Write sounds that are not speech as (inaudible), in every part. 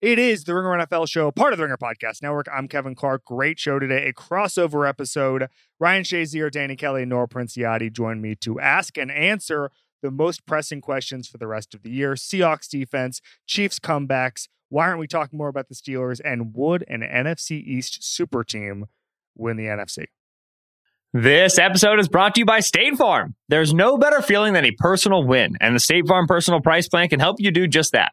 It is the Ringer NFL show, part of the Ringer Podcast Network. I'm Kevin Clark. Great show today, a crossover episode. Ryan Shazier, Danny Kelly, and Nora Princiotti join me to ask and answer the most pressing questions for the rest of the year. Seahawks defense, Chiefs comebacks. Why aren't we talking more about the Steelers? And would an NFC East super team win the NFC? This episode is brought to you by State Farm. There's no better feeling than a personal win, and the State Farm personal price plan can help you do just that.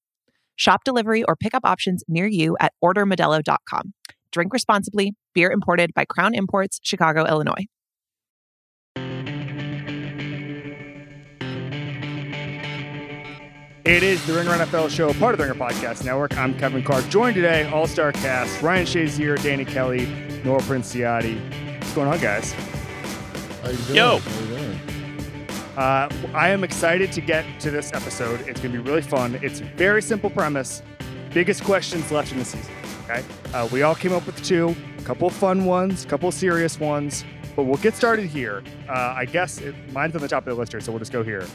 Shop delivery or pickup options near you at ordermodelo.com. Drink responsibly. Beer imported by Crown Imports, Chicago, Illinois. It is the Ringer NFL show, part of the Ringer Podcast Network. I'm Kevin Clark, joined today, All Star cast, Ryan Shazier, Danny Kelly, Nora Princiotti. What's going on, guys? How you doing? Yo. How you doing? Uh, I am excited to get to this episode. It's going to be really fun. It's very simple premise. Biggest questions left in the season. Okay, uh, we all came up with two, a couple fun ones, a couple serious ones, but we'll get started here. Uh, I guess it, mine's on the top of the list here, so we'll just go here.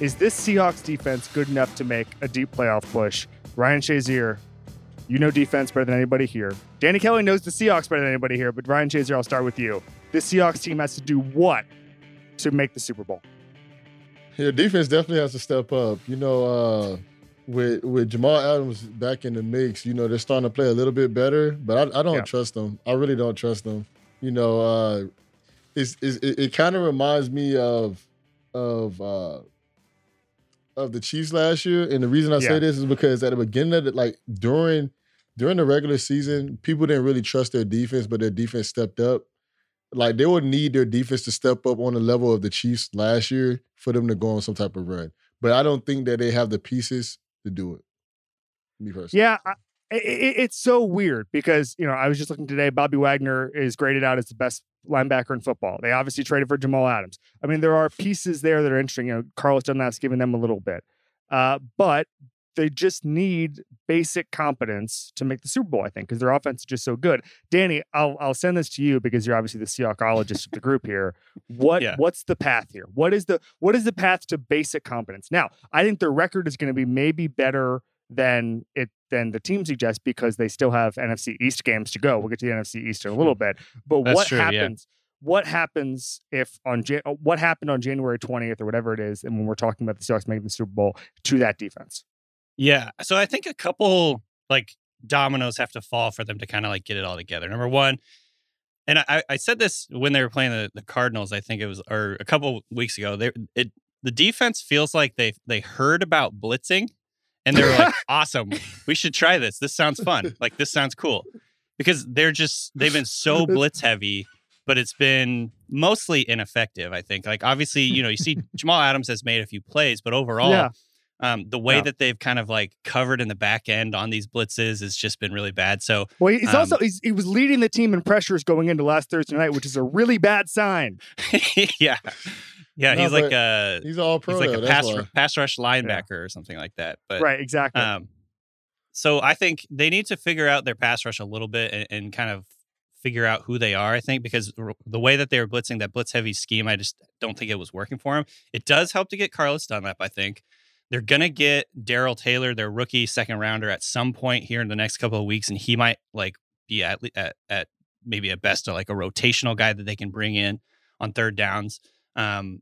Is this Seahawks defense good enough to make a deep playoff push? Ryan Shazier, you know defense better than anybody here. Danny Kelly knows the Seahawks better than anybody here, but Ryan Shazier, I'll start with you. This Seahawks team has to do what to make the Super Bowl? Yeah, defense definitely has to step up. You know, uh, with with Jamal Adams back in the mix, you know they're starting to play a little bit better, but I, I don't Yeah. trust them. I really don't trust them. You know, uh, it's, it's, it, it kind of reminds me of of uh, of the Chiefs last year, and the reason I Yeah. say this is because at the beginning of the like during during the regular season, people didn't really trust their defense, but their defense stepped up. Like they would need their defense to step up on the level of the Chiefs last year for them to go on some type of run. But I don't think that they have the pieces to do it. Me personally. Yeah, I, i i- it's so weird because you know I was just looking today. Bobby Wagner is graded out as the best linebacker in football. They obviously traded for Jamal Adams. I mean, there are pieces there that are interesting. You know, Carlos Dunlap's giving them a little bit, uh, but they just need basic competence to make the Super Bowl. I think because their offense is just so good. Danny, I'll I'll send this to you because you're obviously the Seahawkologist of the group here. What Yeah. what's the path here? What is the what is the path to basic competence? Now, I think their record is going to be maybe better than it than the team suggests because they still have NFC East games to go. We'll get to the NFC East in a little hmm. bit. But That's what true, yeah. happens? What happens if on what happened on January 20th or whatever it is, and when we're talking about the Seahawks making the Super Bowl to that defense? Yeah. So I think a couple like dominoes have to fall for them to kind of like get it all together. Number one, and I, I said this when they were playing the, the Cardinals, I think it was or a couple weeks ago. They it the defense feels like they they heard about blitzing and they're like, (laughs) awesome. We should try this. This sounds fun. Like this sounds cool. Because they're just they've been so (laughs) blitz heavy, but it's been mostly ineffective, I think. Like obviously, you know, you see Jamal Adams has made a few plays, but overall Yeah. Um, the way Yeah. that they've kind of like covered in the back end on these blitzes has just been really bad. So Well, he's Um, also he's, he was leading the team in pressures going into last Thursday night, which is a really bad sign. (laughs) yeah, yeah, No, he's like a He's all pro. he's like a pass pass rush linebacker or something like that. But right, exactly. um, so I think they need to figure out their pass rush a little bit and, and kind of figure out who they are. I think because r- the way that they were blitzing that blitz heavy scheme, I just don't think it was working for them. It does help to get Carlos Dunlap. I think they're gonna get Darrell Taylor, their rookie second rounder, at some point here in the next couple of weeks, and he might like be at le- at, at maybe at best like a rotational guy that they can bring in on third downs. Um,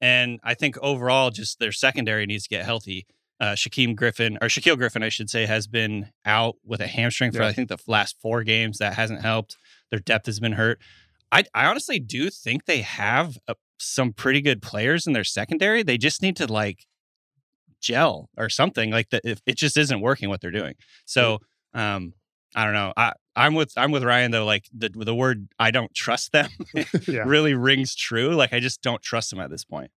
and I think overall, just their secondary needs to get healthy. Uh, Shaquem Griffin or Shaquille Griffin, I should say, has been out with a hamstring for Yeah. I think the last four games. That hasn't helped. Their depth has been hurt. I, I honestly do think they have a, some pretty good players in their secondary. They just need to like gel or something like that. If it just isn't working what they're doing. So um, I don't know. I I'm with I'm with Ryan though. Like the the word I don't trust them (laughs) (laughs) Yeah. really rings true. Like I just don't trust them at this point.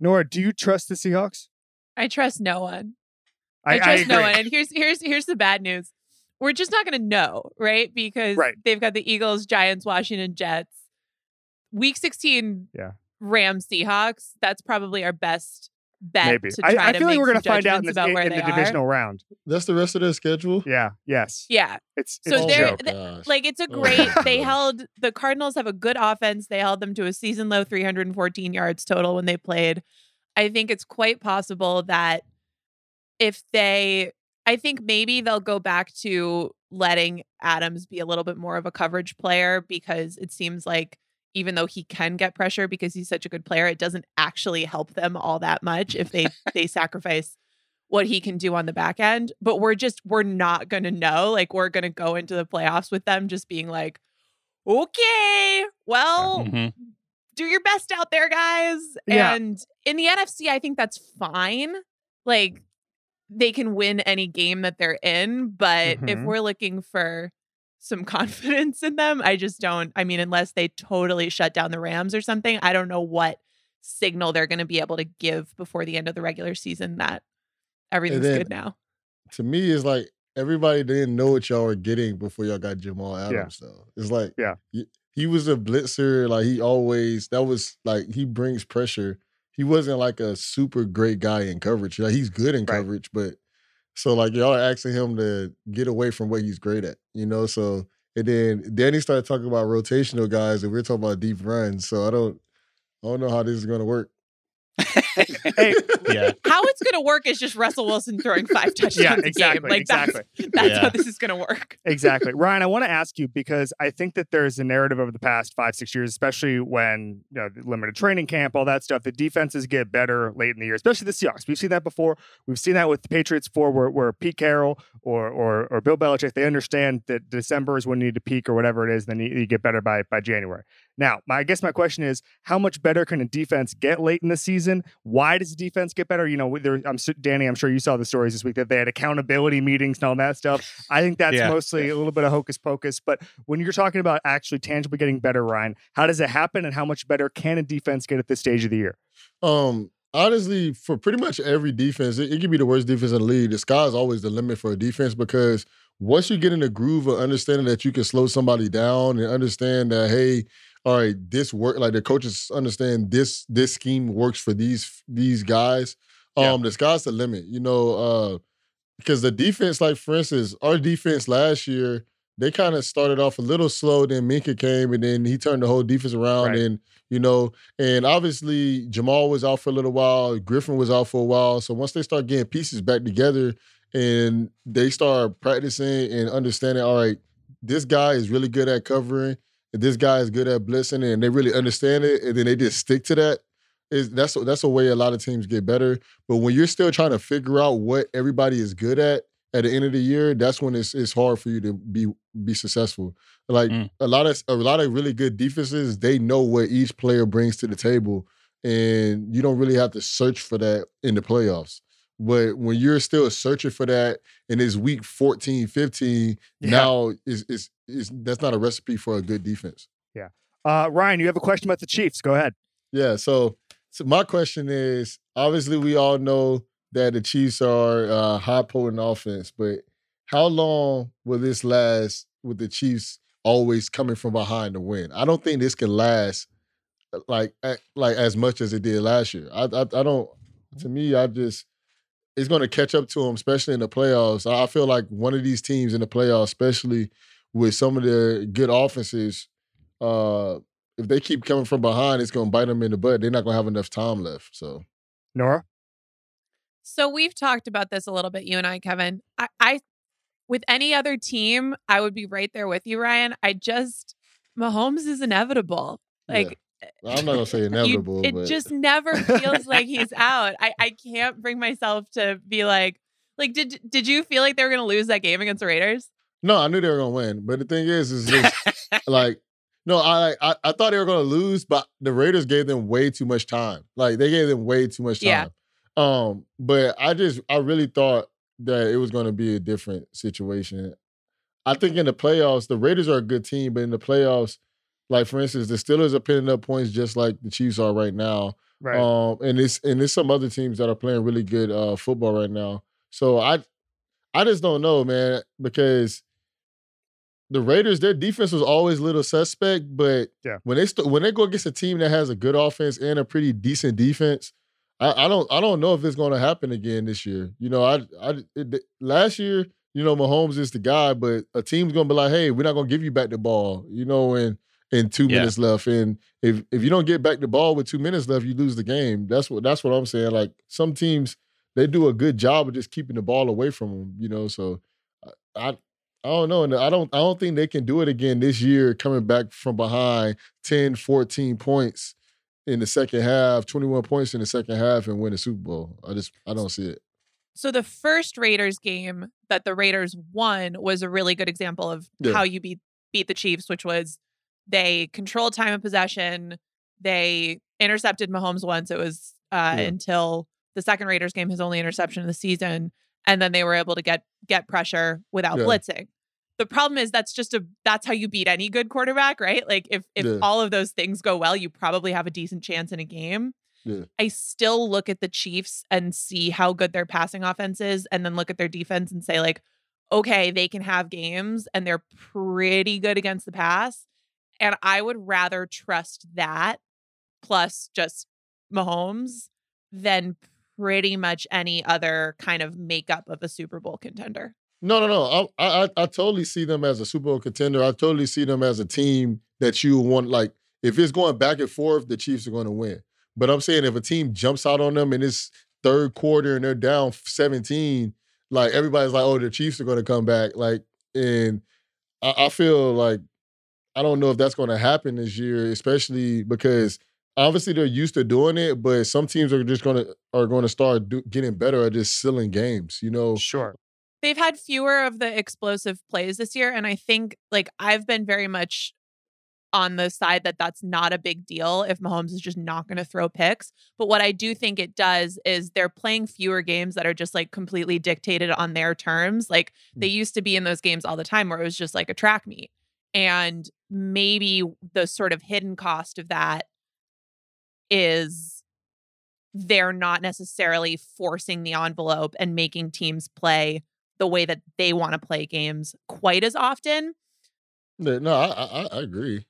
Nora, do you trust the Seahawks? I trust no one. I, trust no one. And here's here's here's the bad news. we're just not going to know, right? Because Right. they've got the Eagles, Giants, Washington, Jets. Week 16, Yeah. Rams, Seahawks. That's probably our best bet Maybe. to try I, I to feel like make we're gonna find out in, judgments the, about in, where in they the are. divisional round. That's the rest of their schedule. Yeah. Yes. Yeah. It's, So it's a they're- joke. th- Like it's a great. They (laughs) held the Cardinals have a good offense. They held them to a season low 314 yards total when they played. I think it's quite possible that if they I think maybe they'll go back to letting Adams be a little bit more of a coverage player because it seems like even though he can get pressure because he's such a good player, it doesn't actually help them all that much if they (laughs) they sacrifice what he can do on the back end. But we're just we're not gonna know. Like we're gonna go into the playoffs with them just being like, okay, well, Mhm. do your best out there, guys. Yeah. And in the NFC, I think that's fine. Like they can win any game that they're in, but if Mhm. we're looking for some confidence in them, I just don't. I mean, unless they totally shut down the Rams or something, I don't know what signal they're going to be able to give before the end of the regular season that everything's then- good now. to me, it's like everybody didn't know what y'all were getting before y'all got Jamal Adams. Though it's like, Yeah. he, he was a blitzer. Like he always, that was like he brings pressure. He wasn't like a super great guy in coverage. Like he's good in Right. coverage, but so like y'all are asking him to get away from what he's great at, you know. So and then Danny started talking about rotational guys, and we are talking about deep runs. So I don't, I don't know how this is gonna work. Hey, yeah. How it's going to work is just Russell Wilson throwing five (laughs) touchdowns yeah, a game. exactly, Like exactly. that's, that's Yeah. how this is going to work. exactly. Ryan, I want to ask you because I think that there's a narrative over the past five, six years, especially when you know, the limited training camp, all that stuff, the defenses get better late in the year, especially the Seahawks. We've seen that before. We've seen that with the Patriots before, where, where Pete Carroll or, or or Bill Belichick, they understand that December is when you need to peak or whatever it is, then you, you get better by by January. Now, my, I guess my question is, how much better can a defense get late in the season? Why does the defense get better? You know, there, I'm Danny. I'm sure you saw the stories this week that they had accountability meetings and all that stuff. I think that's Yeah. mostly a little bit of hocus pocus. But when you're talking about actually tangibly getting better, Ryan, how does it happen, and how much better can a defense get at this stage of the year? Um, honestly, for pretty much every defense, it, it could be the worst defense in the league. The sky's always the limit for a defense because once you get in the groove of understanding that you can slow somebody down and understand that, hey, all right, this work like the coaches understand this this scheme works for these these guys. Um, Yeah. the sky's the limit, you know, uh, because the defense, like for instance, our defense last year, they kind of started off a little slow, then Minkah came and then he turned the whole defense around Right. and you know, and obviously Jamal was out for a little while, Griffin was out for a while. So once they start getting pieces back together and they start practicing and understanding, all right, this guy is really good at covering, and this guy is good at blitzing, and they really understand it, and then they just stick to that. Is that's that's a way a lot of teams get better. But when you're still trying to figure out what everybody is good at at the end of the year, that's when it's it's hard for you to be be successful. Like Mm. a lot of a lot of really good defenses, they know what each player brings to the table, and you don't really have to search for that in the playoffs. But when you're still searching for that and it's week 14, 15, Yeah. now is is is that's not a recipe for a good defense. Yeah. Uh, Ryan, you have a question about the Chiefs. Go ahead. Yeah. So, so my question is obviously we all know that the Chiefs are uh, high potent offense, but how long will this last with the Chiefs always coming from behind to win? I don't think this can last uh, like like as much as it did last year. I I, I don't. To me, I just it's going to catch up to them, especially in the playoffs. I I feel like one of these teams in the playoffs, especially with some of the good offenses, uh, if they keep coming from behind, it's going to bite them in the butt. They're not going to have enough time left. So Nora? So we've talked about this a little bit, you and I, Kevin. I, I with any other team, I would be right there with you, Ryan. I just Mahomes is inevitable. Yeah. Like I'm not going to say (laughs) you- inevitable, it but just never feels (laughs) like he's out. I, I can't bring myself to be like, like, did did you feel like they were gonna lose that game against the Raiders? No, I knew they were going to win. But the thing is, is just (laughs) like no, I, I I thought they were going to lose, but the Raiders gave them way too much time. Like they gave them way too much time. Yeah. Um, but I just I really thought that it was going to be a different situation. I think in the playoffs, the Raiders are a good team, but in the playoffs, like for instance, the Steelers are pinning up points just like the Chiefs are right now. Right. Um, and it's and there's some other teams that are playing really good uh, football right now. So I I just don't know, man, because the Raiders, their defense was always a little suspect, but Yeah. when they st- when they go against a team that has a good offense and a pretty decent defense, I, I don't I don't know if it's going to happen again this year. You know, I I it, last year, you know, Mahomes is the guy, but a team's going to be like, hey, we're not going to give you back the ball, you know, and and two Yeah. minutes left, and if if you don't get back the ball with two minutes left, you lose the game. That's what that's what I'm saying. Like some teams, they do a good job of just keeping the ball away from them, you know. So I I, I don't know, and I don't I don't think they can do it again this year, coming back from behind 10, 14 points in the second half, 21 points in the second half, and win the Super Bowl. I just I don't see it. So the first Raiders game that the Raiders won was a really good example of Yeah. how you beat beat the Chiefs, which was they controlled time of possession. They intercepted Mahomes once. It was uh, Yeah. until the second Raiders game, his only interception of the season, and then they were able to get get pressure without Yeah. blitzing. The problem is that's just a that's how you beat any good quarterback, right? Like if if Yeah. all of those things go well, you probably have a decent chance in a game. Yeah. I still look at the Chiefs and see how good their passing offense is, and then look at their defense and say, like, okay, they can have games and they're pretty good against the pass. And I would rather trust that plus just Mahomes than pretty much any other kind of makeup of a Super Bowl contender. No, no, no. I, I, I totally see them as a Super Bowl contender. I totally see them as a team that you want. Like, if it's going back and forth, the Chiefs are going to win. But I'm saying if a team jumps out on them in this third quarter and they're down 17, like everybody's like, oh, the Chiefs are going to come back. Like, and I, I feel like I don't know if that's going to happen this year, especially because obviously they're used to doing it, but some teams are just going to are going to start do, getting better at just sealing games. You know, Sure. They've had fewer of the explosive plays this year. And I think, like, I've been very much on the side that that's not a big deal if Mahomes is just not going to throw picks. But what I do think it does is they're playing fewer games that are just like completely dictated on their terms. Like they hmm. used to be in those games all the time where it was just like a track meet. And maybe the sort of hidden cost of that is they're not necessarily forcing the envelope and making teams play the way that they want to play games quite as often. No, I, I I agree.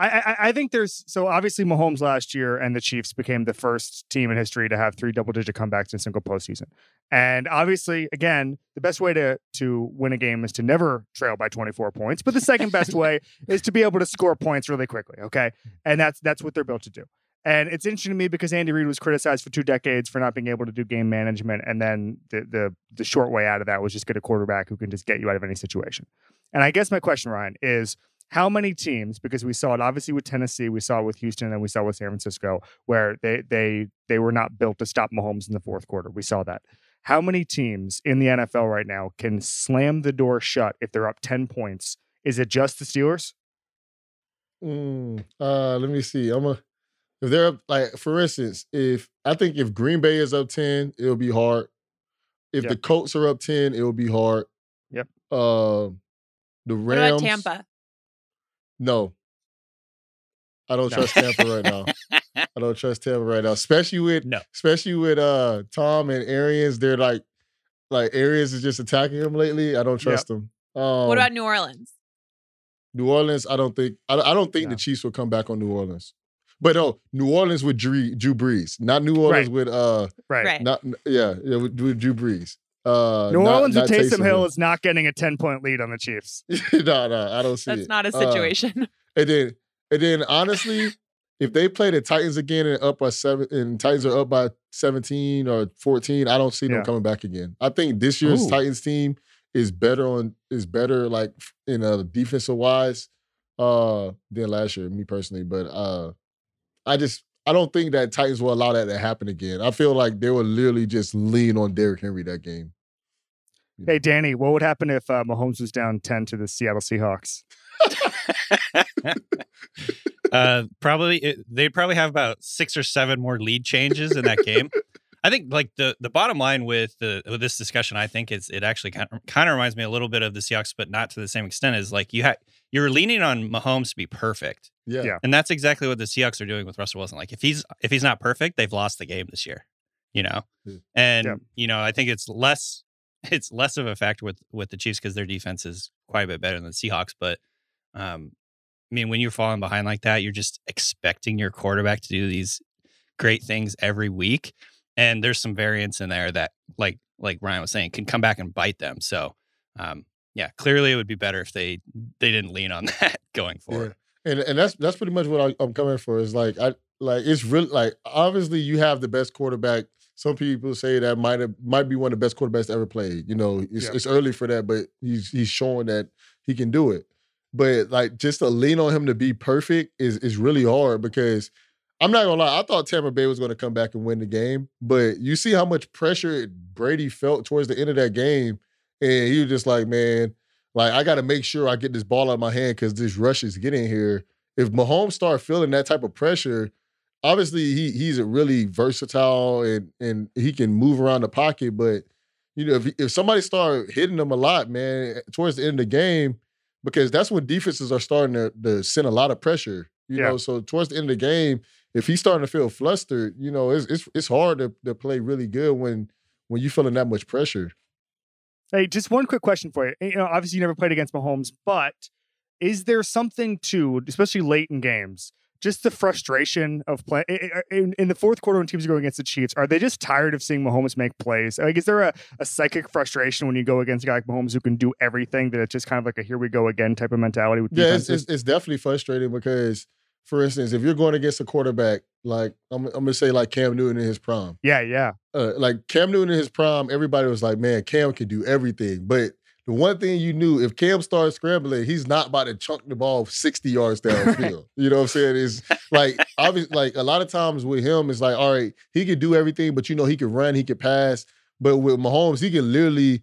I, I I think there's so obviously Mahomes last year and the Chiefs became the first team in history to have three double digit comebacks in a single postseason. And obviously, again, the best way to to win a game is to never trail by 24 points. But the second best (laughs) way is to be able to score points really quickly. Okay, and that's that's what they're built to do. And it's interesting to me because Andy Reid was criticized for two decades for not being able to do game management, and then the the the short way out of that was just get a quarterback who can just get you out of any situation. And I guess my question, Ryan, is how many teams because we saw it obviously with Tennessee, we saw it with Houston, and we saw it with San Francisco, where they they they were not built to stop Mahomes in the fourth quarter. We saw that. How many teams in the NFL right now can slam the door shut if they're up 10 points? Is it just the Steelers? Mm, uh, let me see. I'm a if they're up, like for instance, if I think if Green Bay is up ten, it'll be hard. If Yep. the Colts are up ten, it'll be hard. Yep. Uh, the Rams. What about Tampa? No. I don't No. trust Tampa right now. (laughs) I don't trust Tampa right now, especially with No. especially with uh Tom and Arians. They're like like Arians is just attacking him lately. I don't trust them. Um, what about New Orleans? New Orleans? I don't think I, I don't think No. the Chiefs will come back on New Orleans. But no, New Orleans with Drew, Drew Brees, not New Orleans Right. with uh, Right. Right. not yeah, yeah with, with Drew Brees. Uh, New not- Orleans not with Taysom Hill is not getting a 10 point lead on the Chiefs. (laughs) no, no, I don't see it. That's it. not a Uh, situation. (laughs) And then, and then, honestly, if they play the Titans again and up by seven, and Titans are up by seventeen or fourteen, I don't see them Yeah. coming back again. I think this year's Ooh. Titans team is better on is better like f- in a defensive wise uh than last year. Me personally, but uh I just I don't think that Titans will allow that to happen again. I feel like they will literally just lean on Derrick Henry that game. Hey, Danny, what would happen if uh, Mahomes was down 10 to the Seattle Seahawks? (laughs) uh, probably it, they'd probably have about six or seven more lead changes in that game. (laughs) I think like the the bottom line with the with this discussion, I think is it actually kind of, kind of reminds me a little bit of the Seahawks, but not to the same extent. Is like you had you're leaning on Mahomes to be perfect, Yeah. Yeah. and that's exactly what the Seahawks are doing with Russell Wilson. Like if he's if he's not perfect, they've lost the game this year. You know, and Yeah. you know I think it's less (laughs) it's less of a factor with with the Chiefs because their defense is quite a bit better than the Seahawks. But um, I mean, when you're falling behind like that, you're just expecting your quarterback to do these great things every week, and there's some variants in there that, like like Ryan was saying, can come back and bite them. So, um, yeah, clearly it would be better if they they didn't lean on (laughs) that going forward. Yeah. And and that's that's pretty much what I, I'm coming for. Is like I like it's really like obviously you have the best quarterback some people say that might have might be one of the best quarterbacks ever played. You know, it's, yeah. it's early for that, but he's he's showing that he can do it. But like just to lean on him to be perfect is is really hard because I'm not gonna lie, I thought Tampa Bay was gonna come back and win the game, but you see how much pressure Brady felt towards the end of that game, and he was just like, man, like I got to make sure I get this ball out of my hand because this rush is getting here. If Mahomes start feeling that type of pressure, obviously he he's a really versatile and and he can move around the pocket. But you know, if if somebody start hitting him a lot, man, towards the end of the game, because that's when defenses are starting to, to send a lot of pressure. You yeah. know, so towards the end of the game, if he's starting to feel flustered, you know, it's it's it's hard to, to play really good when when you're feeling that much pressure. Hey, just one quick question for you. Eh, you know, obviously you never played against Mahomes, but is there something to, especially late in games, just the frustration of play eh, eh, in, in, the fourth quarter when teams are going against the Chiefs. Are they just tired of seeing Mahomes make plays? Like, is there a, a psychic frustration when you go against a guy like Mahomes who can do everything that it's just kind of like a here we go again type of mentality? With yeah, it's, it's, it's, definitely frustrating because, for instance, if you're going against a quarterback like I'm, I'm gonna say like Cam Newton in his prime. Yeah, yeah. Uh, like Cam Newton in his prime, everybody was like, man, Cam can do everything, but the one thing you knew, if Cam started scrambling, he's not about to chunk the ball 60 yards (laughs) downfield. you know what I'm saying? Is like obviously like a lot of times with him, it's like, all right, he could do everything, but you know, he could run, he could pass. But with Mahomes, he can literally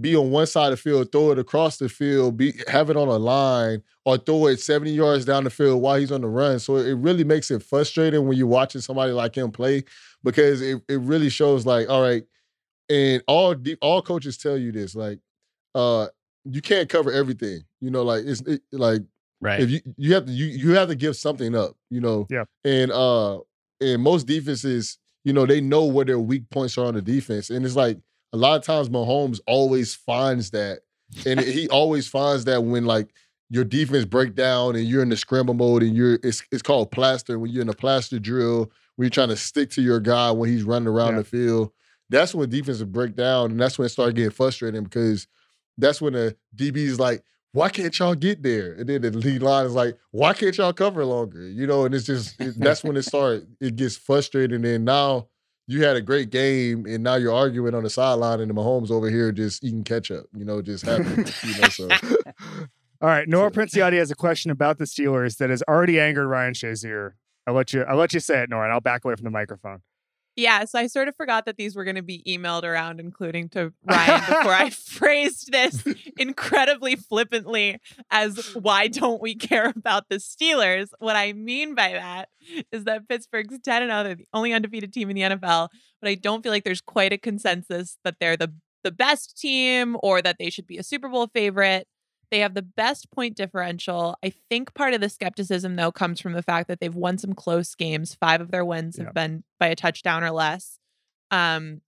be on one side of the field, throw it across the field, be have it on a line, or throw it 70 yards down the field while he's on the run. So it really makes it frustrating when you're watching somebody like him play because it, it really shows like, all right, and all all coaches tell you this, like uh you can't cover everything. You know, like it's it, like right. If you you have to you you have to give something up. You know. Yeah. And uh and most defenses, you know, they know where their weak points are on the defense, and it's like a lot of times Mahomes always finds that, and he always finds that when like your defense break down and you're in the scramble mode and you're it's it's called plaster when you're in a plaster drill when you're trying to stick to your guy when he's running around yeah. the field. That's when defenses break down, and that's when it started getting frustrating because that's when the DB is like, why can't y'all get there? And then the (laughs) lead line is like, why can't y'all cover longer? You know, and it's just it, that's when it starts. It gets frustrating. And now you had a great game, and now you're arguing on the sideline, and the Mahomes over here just eating ketchup. You know, just happy. you know, so. (laughs) All right, Nora Princiotti has a question about the Steelers that has already angered Ryan Shazier. I'll let you. I'll let you say it, Nora, and I'll back away from the microphone. Yeah, so I sort of forgot that these were going to be emailed around, including to (laughs) Ryan, before I phrased this incredibly flippantly as why don't we care about the Steelers? What I mean by that is that Pittsburgh's 10 0, they're the only undefeated team in the NFL, but I don't feel like there's quite a consensus that they're the the best team or that they should be a Super Bowl favorite. They have the best point differential. I think part of the skepticism, though, comes from the fact that they've won some close games. Five of their wins have been by a touchdown or less. Um,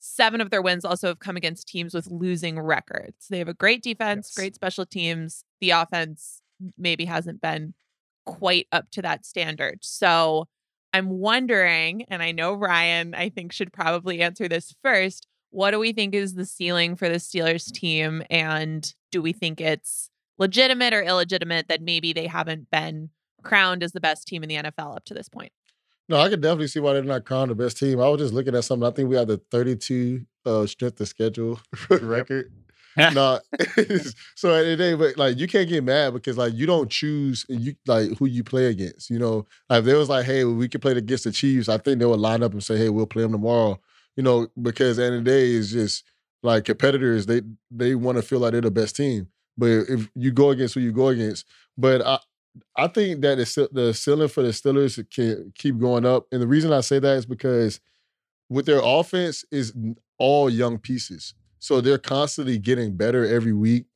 seven of their wins also have come against teams with losing records. They have a great defense, yes. great special teams. The offense maybe hasn't been quite up to that standard. So I'm wondering, and I know Ryan, I think, should probably answer this first. What do we think is the ceiling for the Steelers team? And do we think it's legitimate or illegitimate that maybe they haven't been crowned as the best team in the NFL up to this point? No, I could definitely see why they're not crowned the best team. I was just looking at something. I think we had the 32 uh, strength of schedule (laughs) record. (laughs) no, (laughs) so at the day, but like you can't get mad because like you don't choose you like who you play against. You know, like if they was like, hey, we can play against the Chiefs, I think they would line up and say, hey, we'll play them tomorrow you know, because at the end of the day, it's just like competitors, they they want to feel like they're the best team. But if you go against who you go against, but I I think that the, the ceiling for the Steelers can keep going up, and the reason I say that is because with their offense is all young pieces, so they're constantly getting better every week,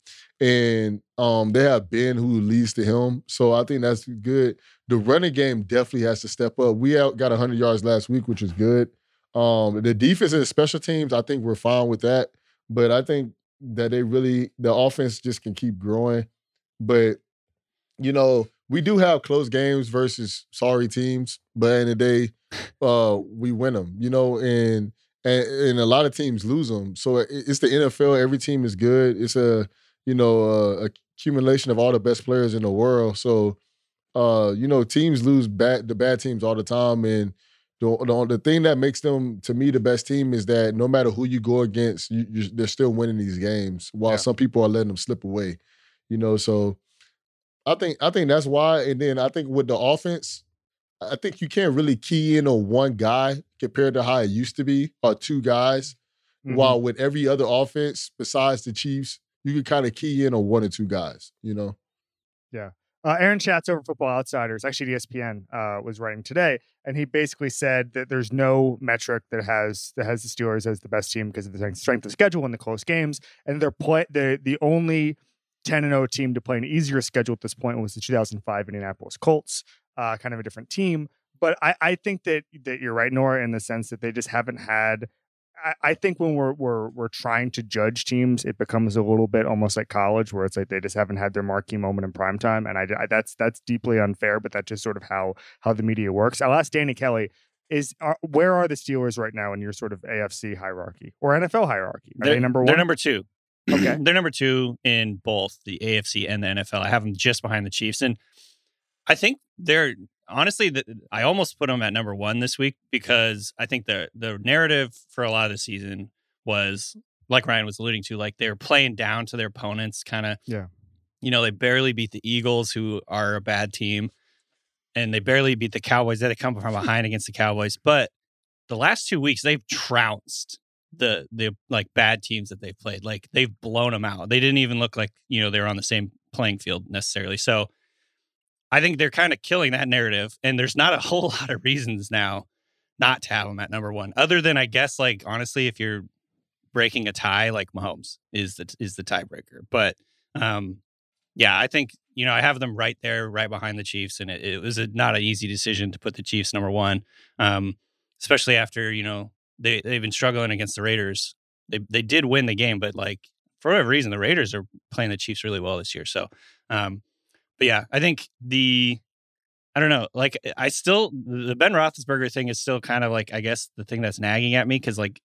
and um, they have Ben who leads to him, so I think that's good. The running game definitely has to step up. We out got 100 yards last week, which is good. Um, the defense and special teams, I think we're fine with that. but I think that they really the offense just can keep growing. But you know, we do have close games versus sorry teams, but in the day, uh, we win them. You know, and and, and a lot of teams lose them. So it's the NFL. Every team is good. It's a you know uh, accumulation of all the best players in the world. So uh, you know, teams lose bad the bad teams all the time, and the, the, the thing that makes them to me the best team is that no matter who you go against, you, they're still winning these games. While yeah. some people are letting them slip away, you know. So I think I think that's why. And then I think with the offense, I think you can't really key in on one guy compared to how it used to be, or two guys. Mm-hmm. While with every other offense besides the Chiefs, you can kind of key in on one or two guys. You know. Yeah. Uh, Aaron Schatz over Football Outsiders, actually ESPN, uh, was writing today, and he basically said that there's no metric that has that has the Steelers as the best team because of the strength of schedule and the close games, and they're play the the only 10 and 0 team to play an easier schedule at this point was the 2005 Indianapolis Colts, uh, kind of a different team. But I, I think that that you're right, Nora, in the sense that they just haven't had I, think when we're we're we're trying to judge teams, it becomes a little bit almost like college, where it's like they just haven't had their marquee moment in prime time, and I, I that's that's deeply unfair. But that's just sort of how how the media works. I'll ask Danny Kelly: Is are, where are the Steelers right now in your sort of AFC hierarchy or NFL hierarchy? Are they're, they number one? They're number two. Okay, (clears throat) they're number two in both the AFC and the NFL. I have them just behind the Chiefs, and I think they're honestly, the, I almost put them at number one this week because I think the the narrative for a lot of the season was like Ryan was alluding to, like they were playing down to their opponents, kind of. Yeah. You know, they barely beat the Eagles, who are a bad team, and they barely beat the Cowboys. That they come from (laughs) behind against the Cowboys, but the last two weeks they've trounced the the like bad teams that they've played. Like they've blown them out. They didn't even look like you know they were on the same playing field necessarily. So I think they're kind of killing that narrative, and there's not a (laughs) whole lot of reasons now not to have them at number one, other than I guess like honestly, if you're breaking a tie, like Mahomes is the is the tiebreaker. But um, yeah, I think you know I have them right there, right behind the Chiefs, and it, it was a, not an easy decision to put the Chiefs number one, um, especially after you know they they've been struggling against the Raiders. They they did win the game, but like for whatever reason, the Raiders are playing the Chiefs really well this year. So um, but yeah, I think the I don't know, like I still the Ben Roethlisberger thing is still kind of like I guess the thing that's nagging at me because like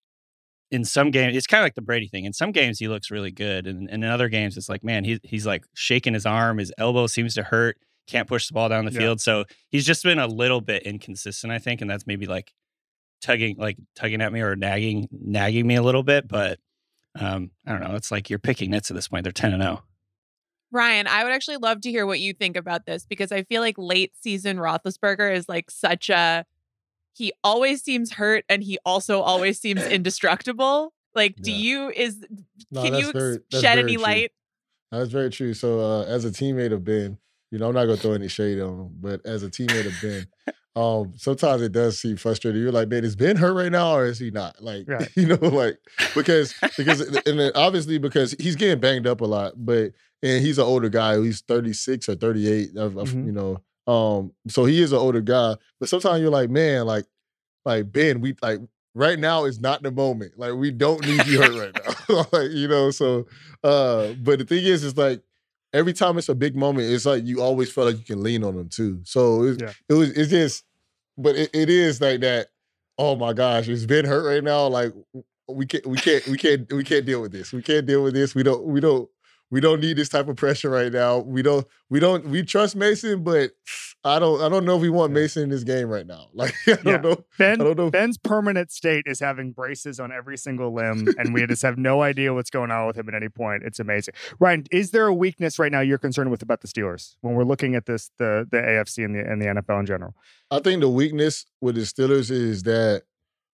in some games it's kind of like the Brady thing. In some games he looks really good, and, and in other games it's like man he's he's like shaking his arm, his elbow seems to hurt, can't push the ball down the yeah. field. So he's just been a little bit inconsistent, I think, and that's maybe like tugging like tugging at me or nagging nagging me a little bit. But um, I don't know. It's like you're picking nits at this point. They're ten and zero. Ryan, I would actually love to hear what you think about this because I feel like late season Roethlisberger is like such a he always seems hurt and he also always seems (laughs) indestructible. Like, do yeah. you is no, can you very, shed any true. light? That's very true. So, uh, as a teammate of Ben, you know, I'm not gonna throw any shade on him, but as a teammate of Ben, (laughs) um, sometimes it does seem frustrating. You're like, man, is Ben hurt right now or is he not? Like, right. (laughs) you know, like because because and then obviously because he's getting banged up a lot, but and he's an older guy. He's 36 or 38. mm-hmm. You know, um, so he is an older guy. But sometimes you're like, man, like, like Ben, we like right now is not the moment. Like we don't need you hurt right now. (laughs) like, you know, so uh, but the thing is, is like every time it's a big moment, it's like you always feel like you can lean on them too. So it, yeah. it was it's just, but it, it is like that. Oh my gosh, is Ben hurt right now? Like we can't we can't we can't we can't deal with this. We can't deal with this. We don't we don't we don't need this type of pressure right now. We don't we don't we trust Mason, but I don't I don't know if we want Mason in this game right now. (laughs) Like I don't yeah. know. Ben, I don't know. Ben's permanent state is having braces on every single limb, (laughs) and we just have no idea what's going on with him at any point. It's amazing. Ryan, is there a weakness right now you're concerned with about the Steelers when we're looking at this the the AFC and the and the NFL in general? I think the weakness with the Steelers is that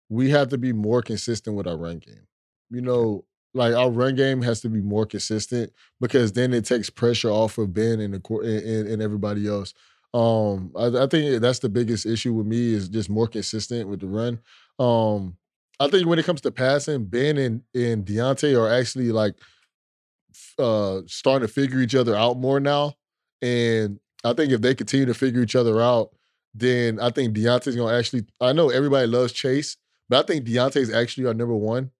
we have to be more consistent with our run game. You know, like our run game has to be more consistent because then it takes pressure off of Ben and the and, and everybody else. Um, I, I, think that's the biggest issue with me is just more consistent with the run. Um, I think when it comes to passing, Ben and and Diontae are actually like uh starting to figure each other out more now. And I think if they continue to figure each other out, then I think Diontae's gonna actually. I know everybody loves Chase, but I think Diontae's actually our number one.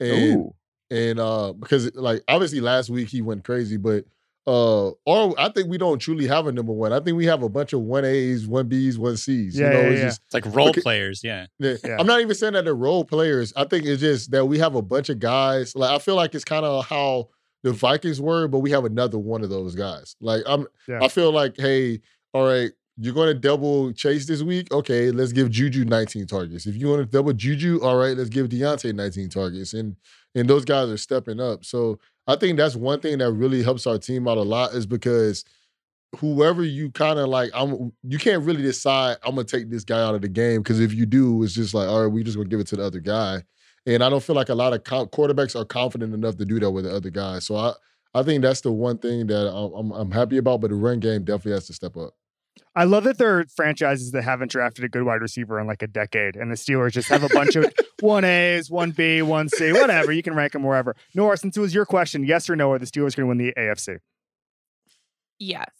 And Ooh. And uh because like obviously last week he went crazy, but uh or I think we don't truly have a number one. I think we have a bunch of one A's, one B's, one C's. Yeah, you know, yeah, it's yeah. just It's like role Okay. players. Yeah. yeah. Yeah. I'm not even saying that they're role players. I think it's just that we have a bunch of guys. Like I feel like it's kind of how the Vikings were, but we have another one of those guys. Like I'm Yeah. I feel like, hey, all right, you're going to double Chase this week. Okay, let's give Juju 19 targets. If you want to double Juju, all right, let's give Diontae 19 targets. And and those guys are stepping up. So I think that's one thing that really helps our team out a lot is because whoever you kind of like, I'm you can't really decide I'm gonna take this guy out of the game because if you do, it's just like, all right, we just gonna give it to the other guy. And I don't feel like a lot of co- quarterbacks are confident enough to do that with the other guys. So I I think that's the one thing that I'm, I'm I'm happy about. But the run game definitely has to step up. I love that there are franchises that haven't drafted a good wide receiver in like a decade, and the Steelers just have a bunch of (laughs) one A's, one B, one C, whatever. You can rank them wherever. Nora, since it was your question, yes or no, are the Steelers going to win the AFC? Yes.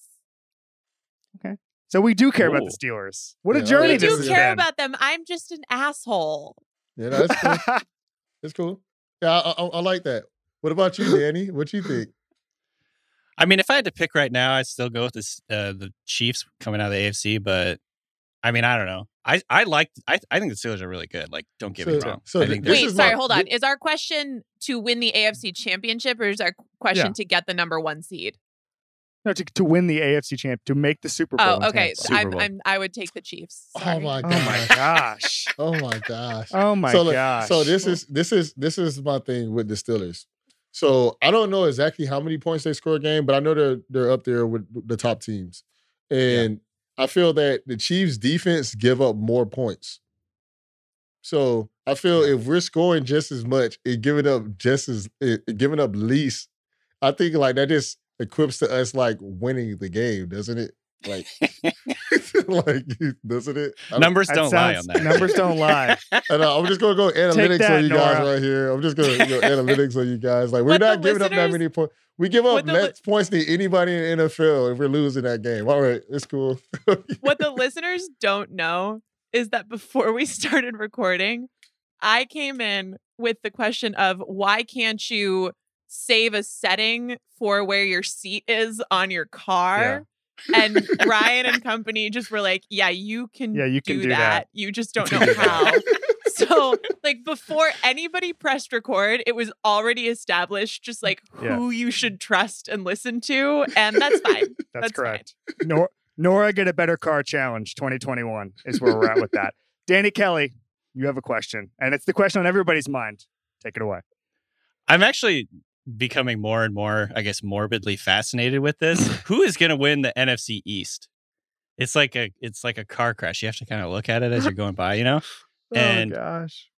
Okay. So we do care about the Steelers. What a Yeah, journey I I this do care been. about them. I'm just an asshole. Yeah, no, that's cool. (laughs) it's cool. Yeah, I, I, I like that. What about you, Danny? What you think? I mean, if I had to pick right now, I'd still go with this, uh, the Chiefs coming out of the AFC. But I mean, I don't know. I I like. I I think the Steelers are really good. Like, don't get me wrong. so I th- think This Wait, is sorry, my- hold on. Is our question to win the AFC championship or is our question Yeah. to get the number one seed? no, to, to win the AFC champ, to make the Super Bowl. Oh, okay. So Super I'm, Bowl. I'm I would take the Chiefs. Oh Sorry. my Oh my gosh. Oh my gosh. Oh my so, gosh. So this is this is this is my thing with the Steelers. So I don't know exactly how many points they score a game, but I know they're they're up there with the top teams. And I feel that the Chiefs defense give up more points. So I feel if we're scoring just as much and giving up just as eh, giving up least, I think like that just equips to us like winning the game, doesn't it? Like, (laughs) (laughs) (laughs) like doesn't it? I don't- numbers don't lie on that. Numbers don't (laughs) lie. and uh, I'm just gonna go analytics that, on you guys Nora. right here. I'm just gonna go (laughs) analytics on you guys. Like we're What the not giving up that many points. We give up what the li- less points than anybody in the NFL if we're losing that game. All right, it's cool. what the listeners don't know is that before we started recording, I came in with the question of why can't you save a setting for where your seat is on your car? And (laughs) Ryan and company just were like, "Yeah, you can, Yeah, you can do, do that. that. You just don't know can do that." how." (laughs) so, like before anybody pressed record, it was already established just like Yeah. who you should trust and listen to, and that's fine. (laughs) That's, That's fine. correct. Nor- Nora get a better car challenge 2021 is where we're at with that. Danny Kelly, you have a question, and it's the question on everybody's mind. Take it away. I'm actually becoming more and more, I guess, morbidly fascinated with this. (laughs) Who is going to win the NFC East? It's like a it's like a car crash. You have to kind of look at it as you're going by, you know. (laughs) Oh, and- oh gosh.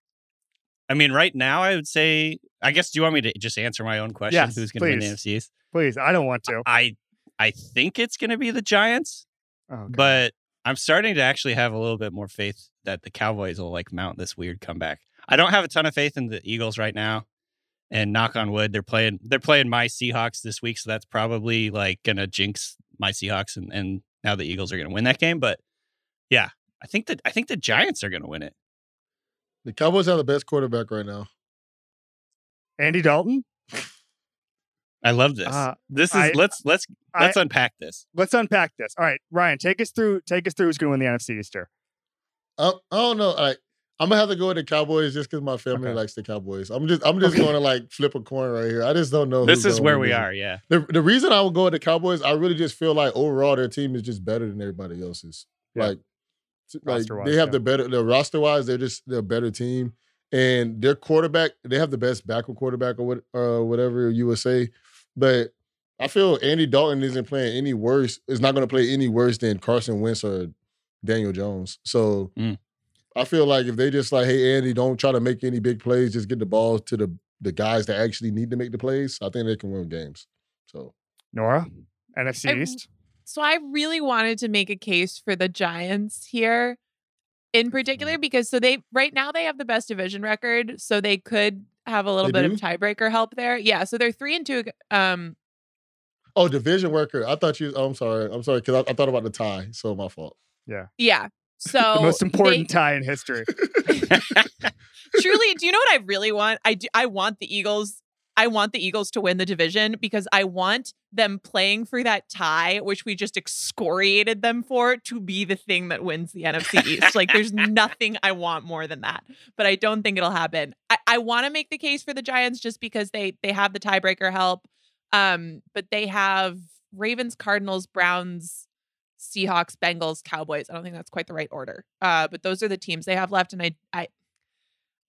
I mean, right now, I would say, I guess, do you want me to just answer my own question? Yes, Who's going to win the. NFC East? Please, I don't want to. I I think it's going to be the Giants, Oh, but I'm starting to actually have a little bit more faith that the Cowboys will like mount this weird comeback. I don't have a ton of faith in the Eagles right now. And knock on wood, they're playing they're playing my Seahawks this week, so that's probably like gonna jinx my Seahawks and, and now the Eagles are gonna win that game. But yeah, I think that I think the Giants are gonna win it. the Cowboys have the best quarterback right now. Andy Dalton. I love this. Uh, this is I- let's let's let's unpack this. let's unpack this. All right, Ryan, take us through. Take us through who's going to win the NFC East Oh, I, I don't know. I'm gonna have to go with the Cowboys just because my family Okay. likes the Cowboys. I'm just I'm just Okay. going to like flip a coin right here. I just don't know. This is where we are, yeah. The, the reason I would go with the Cowboys, I really just feel like overall their team is just better than everybody else's. Yeah. Like, like they have yeah. the better the roster wise, they're just they're a better team. And their quarterback, they have the best backup quarterback or what uh, whatever you would say. But I feel Andy Dalton isn't playing any worse, is not gonna play any worse than Carson Wentz or Daniel Jones. So Mm. I feel like if they just like, hey Andy, don't try to make any big plays, just get the ball to the the guys that actually need to make the plays, I think they can win games. So Nora, NFC I- East. So I really wanted to make a case for the Giants here in particular Mm-hmm. because so they right now they have the best division record, so they could have a little They bit do? of tiebreaker help there. Yeah, so they're 3 and 2 um Oh, division worker. I thought you. Oh, I'm sorry. I'm sorry because I, I thought about the tie. So my fault. Yeah. Yeah. So the most important they- tie in history. (laughs) truly, do you know what I really want? I do, I want the Eagles I want the Eagles to win the division because I want them playing for that tie, which we just excoriated them for, to be the thing that wins the NFC East. like, there's (laughs) nothing I want more than that. But I don't think it'll happen. I, I want to make the case for the Giants just because they they have the tiebreaker help. Um, but they have Ravens, Cardinals, Browns, Seahawks, Bengals, Cowboys. I don't think that's quite the right order. Uh, but those are the teams they have left, and I, I,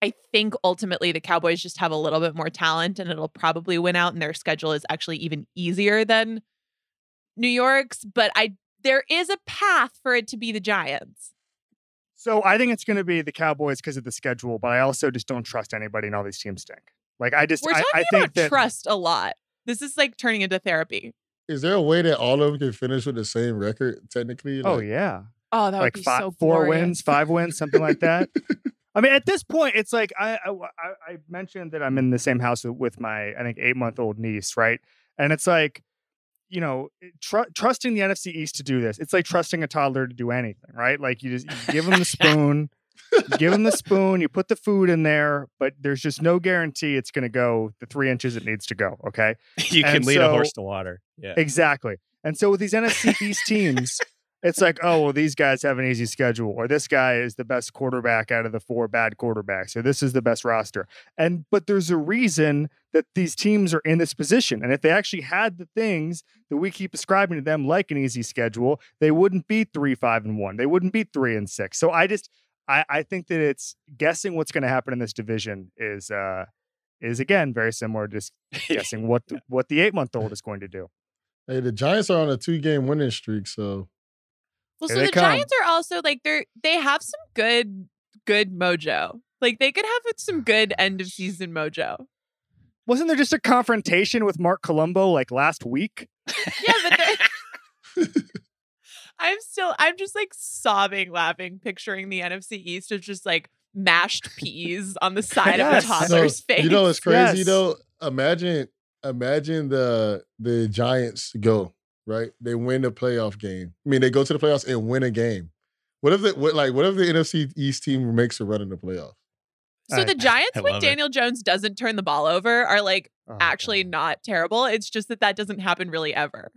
I think ultimately the Cowboys just have a little bit more talent, and it'll probably win out. And their schedule is actually even easier than New York's. But I, there is a path for it to be the Giants. So I think it's going to be the Cowboys because of the schedule, but I also just don't trust anybody, and all these teams stink. Like I just, We're I, talking I think about that trust a lot. This is like turning into therapy. Is there a way that all of them can finish with the same record technically? oh yeah, Oh, that like would be five, so four glorious. wins, five wins, something like that. (laughs) I mean, at this point, it's like I, I I- I mentioned that I'm in the same house with my I think eight month old niece, right? And it's like, you know, tr- trusting the NFC East to do this. It's like trusting a toddler to do anything, right? Like you just you give them the (laughs) spoon, you give them the spoon, you put the food in there, but there's just no guarantee it's going to go the three inches it needs to go. Okay, (laughs) you can And lead a horse to water. Yeah. exactly. And so with these NFC East teams, it's like, oh, well, these guys have an easy schedule, or this guy is the best quarterback out of the four bad quarterbacks, or this is the best roster. And but there's a reason that these teams are in this position. And if they actually had the things that we keep ascribing to them, like an easy schedule, they wouldn't be three, five, and one. They wouldn't be three and six. So I just I, I think that it's guessing what's going to happen in this division is uh is again very similar to just (laughs) guessing what the, what the eight month old (laughs) is going to do. Hey, the Giants are on a two game winning streak, so Well, Here so they the come. Giants are also like they're they have some good good mojo. Like they could have some good end of season mojo. Wasn't there just a confrontation with Marc Colombo like last week? Yeah, but they're- (laughs) I'm still I'm just like sobbing laughing picturing the NFC East as just like mashed peas on the side Yes. of a toddler's face. you know what's crazy Yes. though? Imagine imagine the the Giants go, right? They win the playoff game. I mean, they go to the playoffs and win a game. What if the what like what if the NFC East team makes a run in the playoffs? so I- the Giants I when love it. Daniel Jones doesn't turn the ball over are like Oh, actually God. not terrible. It's just that that doesn't happen really ever.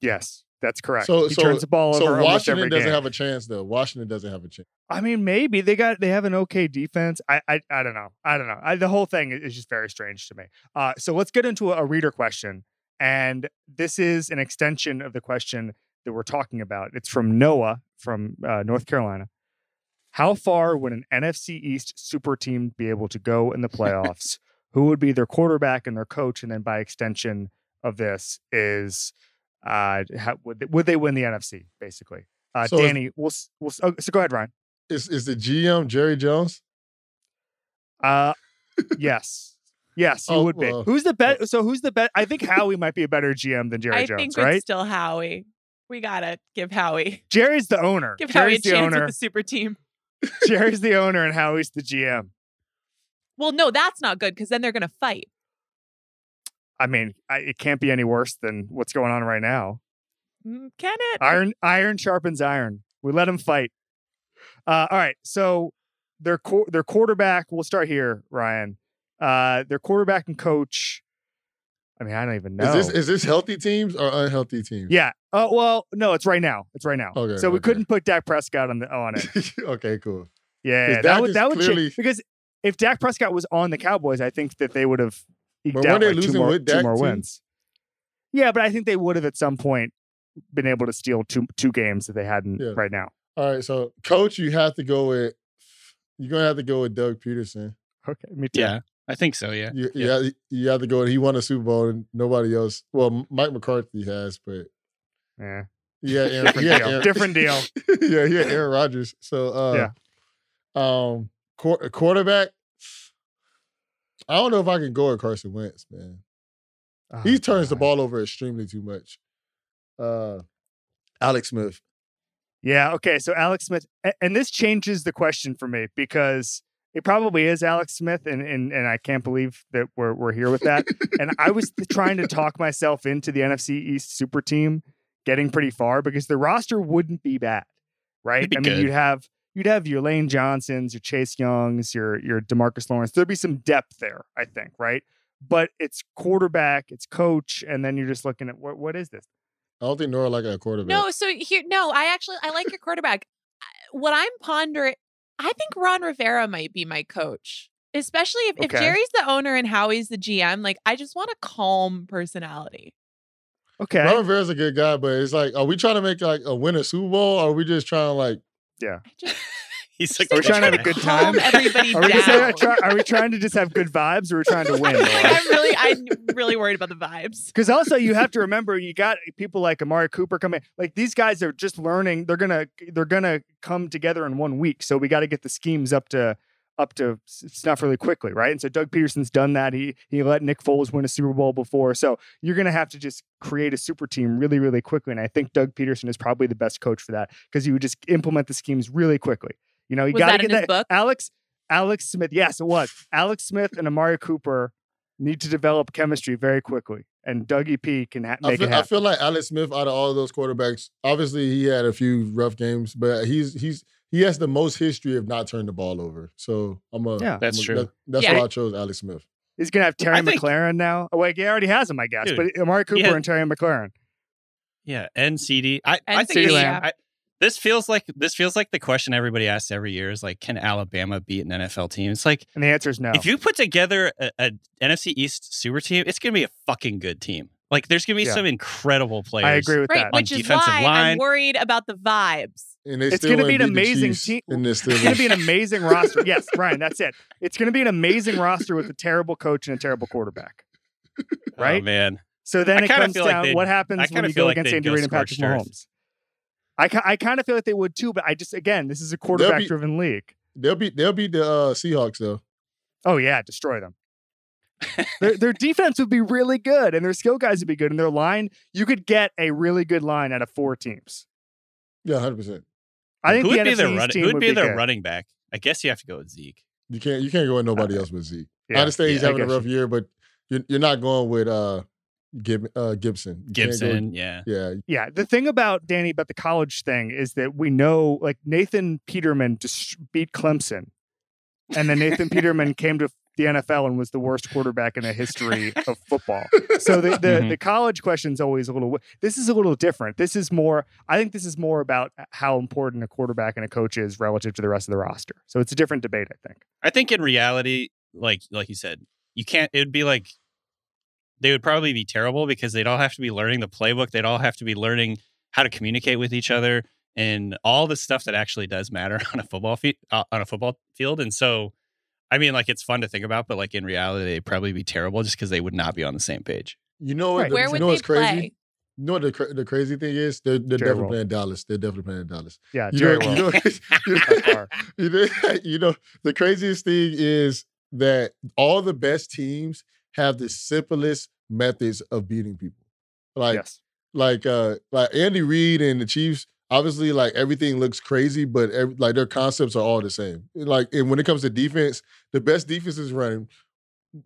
Yes, that's correct. So- he so- turns the ball over So Washington doesn't game. have a chance though. Washington doesn't have a chance. I mean, maybe they got they have an okay defense. I I, I don't know. I don't know. I, the whole thing is just very strange to me. Uh, so let's get into a, a reader question, and this is an extension of the question that we're talking about. It's from Noah from uh, North Carolina. How far would an NFC East super team be able to go in the playoffs? (laughs) Who would be their quarterback and their coach? And then by extension of this is, uh, how, would, they, would they win the NFC? Basically, uh, So Danny, we'll, we'll oh, so go ahead, Ryan. Is is the GM Jerry Jones? Uh, (laughs) yes, yes, he Oh, would be. well. Who's the best? So who's the best? I think Howie might be a better GM than Jerry I Jones, think right? still Howie. We gotta give Howie Jerry's the owner. give Howie a the chance owner. with the super team. Jerry's the owner, and Howie's the GM. Well, no, that's not good because then they're gonna fight. I mean, I, it can't be any worse than what's going on right now. Mm, Can it? Iron, iron sharpens iron. We let them fight. Uh, all right, so their their quarterback. We'll start here, Ryan. Uh, their quarterback and coach. I mean, I don't even know. Is this is this healthy teams or unhealthy teams? yeah. Oh well, no, it's right now. It's right now. Okay, so we okay. couldn't put Dak Prescott on the on it. (laughs) okay, cool. Yeah, that Dak would that would clearly- change because if Dak Prescott was on the Cowboys, I think that they would have eked But out weren't they like two losing more, with two more wins. Yeah, but I think they would have at some point been able to steal two two games that they hadn't Yeah. right now. All right, so coach, you have to go with you're gonna have to go with Doug Pederson. Okay, me too. Yeah, I think so. Yeah. You, you, Yeah. have, you have to go. He won a Super Bowl, and nobody else. Well, Mike McCarthy has, but Yeah. yeah, Aaron, Different he had deal. Aaron- Different deal. (laughs) yeah, he had Aaron Rodgers. So uh, Yeah. um, quar- quarterback. I don't know if I can go with Carson Wentz, man. Oh, He turns the ball over extremely too much. Uh, Alex Smith. Yeah. Okay. So Alex Smith, and this changes the question for me because it probably is Alex Smith, and and and I can't believe that we're we're here with that. and I was trying to (laughs) talk myself into the NFC East super team getting pretty far because the roster wouldn't be bad, right? Be I mean, good. you'd have you'd have your Lane Johnsons, your Chase Youngs, your your Demarcus Lawrence. There'd be some depth there, I think, right? but it's quarterback, it's coach, and then you're just looking at what what is this? I don't think Nora like a quarterback. No, so here, no, I actually I like your quarterback. What I'm pondering, I think Ron Rivera might be my coach, especially if, if Jerry's the owner and Howie's the GM. Like, I just want a calm personality. Okay. Ron Rivera's a good guy, but it's like, are we trying to make like a win a Super Bowl? Or are we just trying to like? I just, (laughs) He's like, We're trying to have a good time? Everybody Are we, just, down. (laughs) are we trying to just have good vibes or we're we trying to (laughs) win? I'm really, I'm really worried about the vibes. Because also you have to remember you got people like Amari Cooper coming. Like these guys are just learning. They're gonna they're gonna come together in one week. So we got to get the schemes up to up to s- snuff really quickly, right? And so Doug Pederson's done that. He he let Nick Foles win a Super Bowl before. So you're gonna have to just create a super team really really quickly. And I think Doug Pederson is probably the best coach for that because he would just implement the schemes really quickly. You know, you got to get that. book? Alex Alex Smith. Yes, it was. Alex Smith and Amari Cooper need to develop chemistry very quickly, and Dougie P can ha- I make feel, it I feel like Alex Smith out of all those quarterbacks, obviously he had a few rough games, but he's he's he has the most history of not turning the ball over. So I'm a Yeah. That's I'm a- true. that- that's Yeah. why I chose Alex Smith. He's gonna have Terry I think- McLaren now. Oh, wait, he already has him, I guess. Dude, but Amari Cooper had- and Terry McLaurin. Yeah, and CeeDee. I, I think CeeDee this, Lamb. I, this feels like this feels like the question everybody asks every year is like, can Alabama beat an NFL team? It's like And the answer is no. if you put together a, a NFC East super team, it's gonna be a fucking good team. Like there's gonna be Yeah. some incredible players. I agree with Right, that. On which is defensive why I'm worried about the vibes. And they It's still gonna be an amazing team. And they're It's going to be an amazing roster. Yes, (laughs) Ryan, that's it. It's going to be an amazing roster with a terrible coach and a terrible quarterback. right? Oh, man. So then I it comes feel like down they'd- what happens when you feel go like against they'd Andy go Reid and Patrick scorched earth. Mahomes. I, ki- I kind of feel like they would too, but I just again, this is a quarterback driven league. they'll be they'll be the uh, Seahawks though. Oh yeah, destroy them. Their, their defense would be really good, and their skill guys would be good, and their line you could get a really good line out of four teams. Yeah, hundred percent. I think who the would be their East running? Who would be their good. running back? I guess you have to go with Zeke. You can't you can't go with nobody else but Zeke. Yeah, I understand he's yeah, I having a guess rough year, but you're you're not going with uh, Gib, uh Gibson. You can't go- Gibson, yeah. yeah, Yeah, the thing about Danny about the college thing is that we know like Nathan Peterman just beat Clemson, and then Nathan (laughs) Peterman came to the NFL and was the worst quarterback in the history (laughs) of football. So the the, Mhm. the college question is always a little. This is a little different. This is more. I think this is more about how important a quarterback and a coach is relative to the rest of the roster. So it's a different debate. I think. I think in reality, like like you said, you can't. It would be like they would probably be terrible because they'd all have to be learning the playbook. They'd all have to be learning how to communicate with each other and all the stuff that actually does matter (laughs) on a football field. Uh, on a football field, and so. I mean, like it's fun to think about, but like in reality, they'd probably be terrible just because they would not be on the same page. You know what? Right. the- Where you would know they what's crazy? play? You know what the cra- the crazy thing is? They're they're definitely World. playing Dallas. They're definitely playing Dallas. Yeah, You Jerry know, (laughs) (laughs) (laughs) you know, you know, you know, you know, the craziest thing is that all the best teams have the simplest methods of beating people. Like yes. like uh like Andy Reid and the Chiefs, obviously like everything looks crazy, but every, like their concepts are all the same. Like and when it comes to defense, the best defense is running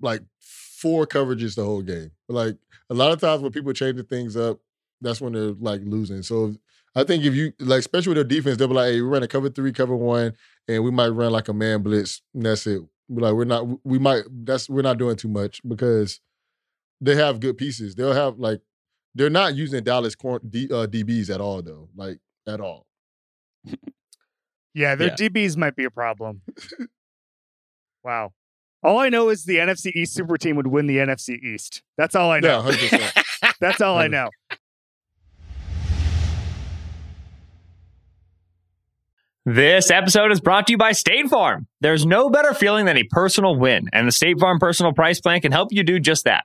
like four coverages the whole game. Like a lot of times when people changing things up, that's when they're like losing. So I think if you like, especially with their defense, they'll be like, "Hey, we're running cover three, cover one, and we might run like a man blitz. And that's it. We're like, we're not, we might. That's we're not doing too much because they have good pieces. They'll have like, they're not using Dallas D, uh, DBs at all though, like at all. Yeah, their Yeah. DBs might be a problem. (laughs) wow. All I know is the NFC East super team would win the NFC East. That's all I Yeah, know. hundred percent. (laughs) That's all I know. This episode is brought to you by State Farm. There's no better feeling than a personal win, and the State Farm Personal Price Plan can help you do just that.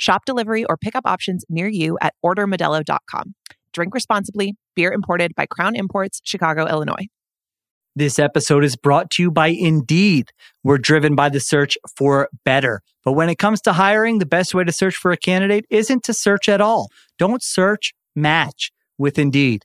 Shop delivery or pickup options near you at ordermodelo.com. Drink responsibly. Beer imported by Crown Imports, Chicago, Illinois. This episode is brought to you by Indeed. We're driven by the search for better. But when it comes to hiring, the best way to search for a candidate isn't to search at all. Don't search, match with Indeed.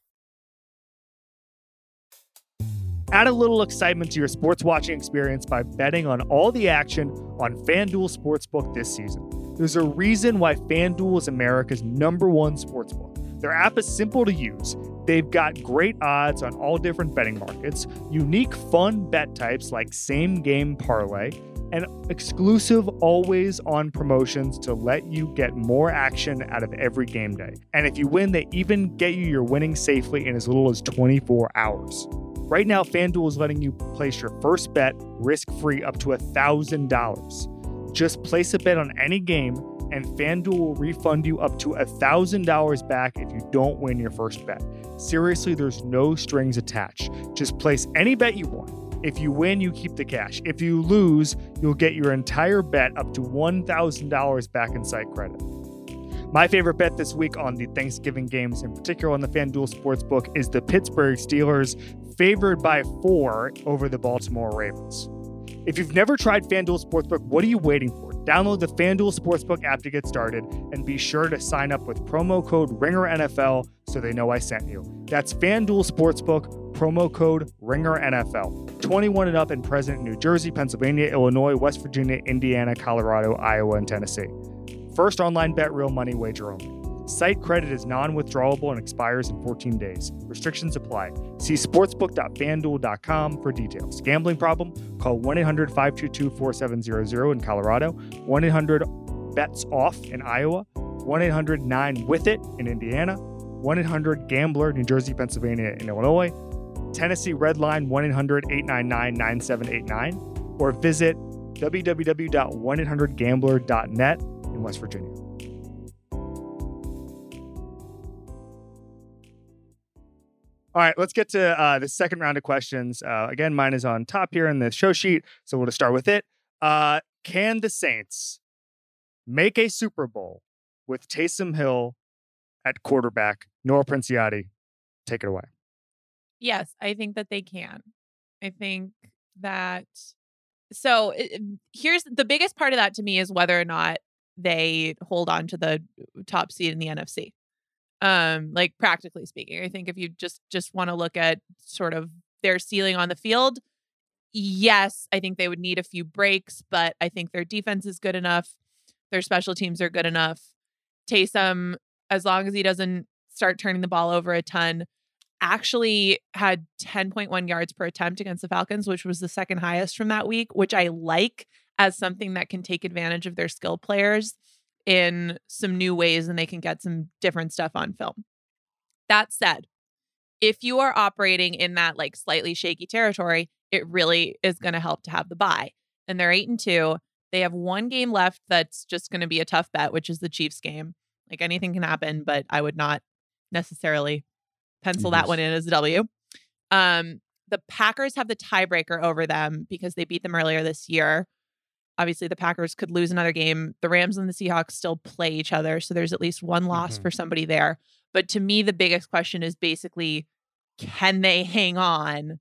Add a little excitement to your sports watching experience by betting on all the action on FanDuel Sportsbook this season. There's a reason why FanDuel is America's number one sportsbook. Their app is simple to use. They've got great odds on all different betting markets, unique fun bet types like same game parlay, and exclusive always on promotions to let you get more action out of every game day. And if you win, they even get you your winnings safely in as little as 24 hours. Right now, FanDuel is letting you place your first bet risk free up to $1,000. Just place a bet on any game, and FanDuel will refund you up to $1,000 back if you don't win your first bet. Seriously, there's no strings attached. Just place any bet you want. If you win, you keep the cash. If you lose, you'll get your entire bet up to $1,000 back in site credit. My favorite bet this week on the Thanksgiving games, in particular on the FanDuel Sportsbook, is the Pittsburgh Steelers favored by four over the Baltimore Ravens. If you've never tried FanDuel Sportsbook, what are you waiting for? Download the FanDuel Sportsbook app to get started and be sure to sign up with promo code RINGERNFL so they know I sent you. That's FanDuel Sportsbook, promo code RINGERNFL. 21 and up and present in New Jersey, Pennsylvania, Illinois, West Virginia, Indiana, Colorado, Iowa, and Tennessee. First online bet real money wager only. Site credit is non withdrawable and expires in 14 days. Restrictions apply. See sportsbook.fanduel.com for details. Gambling problem? Call 1 800 522 4700 in Colorado, 1 800 BETS OFF in Iowa, 1 800 9 with it in Indiana, 1 800 Gambler, New Jersey, Pennsylvania, and Illinois, Tennessee Redline 1 800 899 9789, or visit www.1800gambler.net in West Virginia. All right, let's get to uh, the second round of questions. Uh, again, mine is on top here in the show sheet, so we'll just start with it. Uh, can the Saints make a Super Bowl with Taysom Hill at quarterback? Nora Princiotti, take it away. Yes, I think that they can. I think that so it, here's the biggest part of that to me is whether or not they hold on to the top seed in the NFC. Um, like practically speaking, I think if you just just want to look at sort of their ceiling on the field, yes, I think they would need a few breaks, but I think their defense is good enough. Their special teams are good enough. Taysom, as long as he doesn't start turning the ball over a ton, actually had 10.1 yards per attempt against the Falcons, which was the second highest from that week, which I like as something that can take advantage of their skill players in some new ways and they can get some different stuff on film. That said, if you are operating in that like slightly shaky territory, it really is going to help to have the buy. And they're 8 and 2. They have one game left that's just going to be a tough bet, which is the Chiefs game. Like anything can happen, but I would not necessarily pencil yes. that one in as a W. Um, the Packers have the tiebreaker over them because they beat them earlier this year. Obviously, the Packers could lose another game. The Rams and the Seahawks still play each other. So there's at least one loss mm-hmm. for somebody there. But to me, the biggest question is basically can they hang on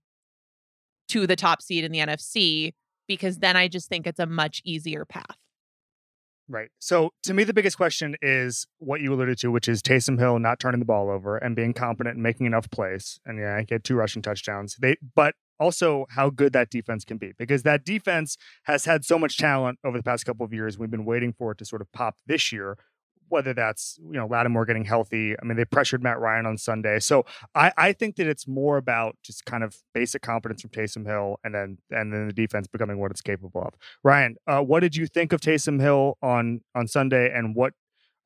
to the top seed in the NFC? Because then I just think it's a much easier path. Right. So to me, the biggest question is what you alluded to, which is Taysom Hill not turning the ball over and being competent and making enough plays. And yeah, he had two rushing touchdowns. They, but also how good that defense can be because that defense has had so much talent over the past couple of years. We've been waiting for it to sort of pop this year whether that's you know Lattimore getting healthy. I mean, they pressured Matt Ryan on Sunday, so I, I think that it's more about just kind of basic confidence from Taysom Hill, and then and then the defense becoming what it's capable of. Ryan, uh, what did you think of Taysom Hill on on Sunday, and what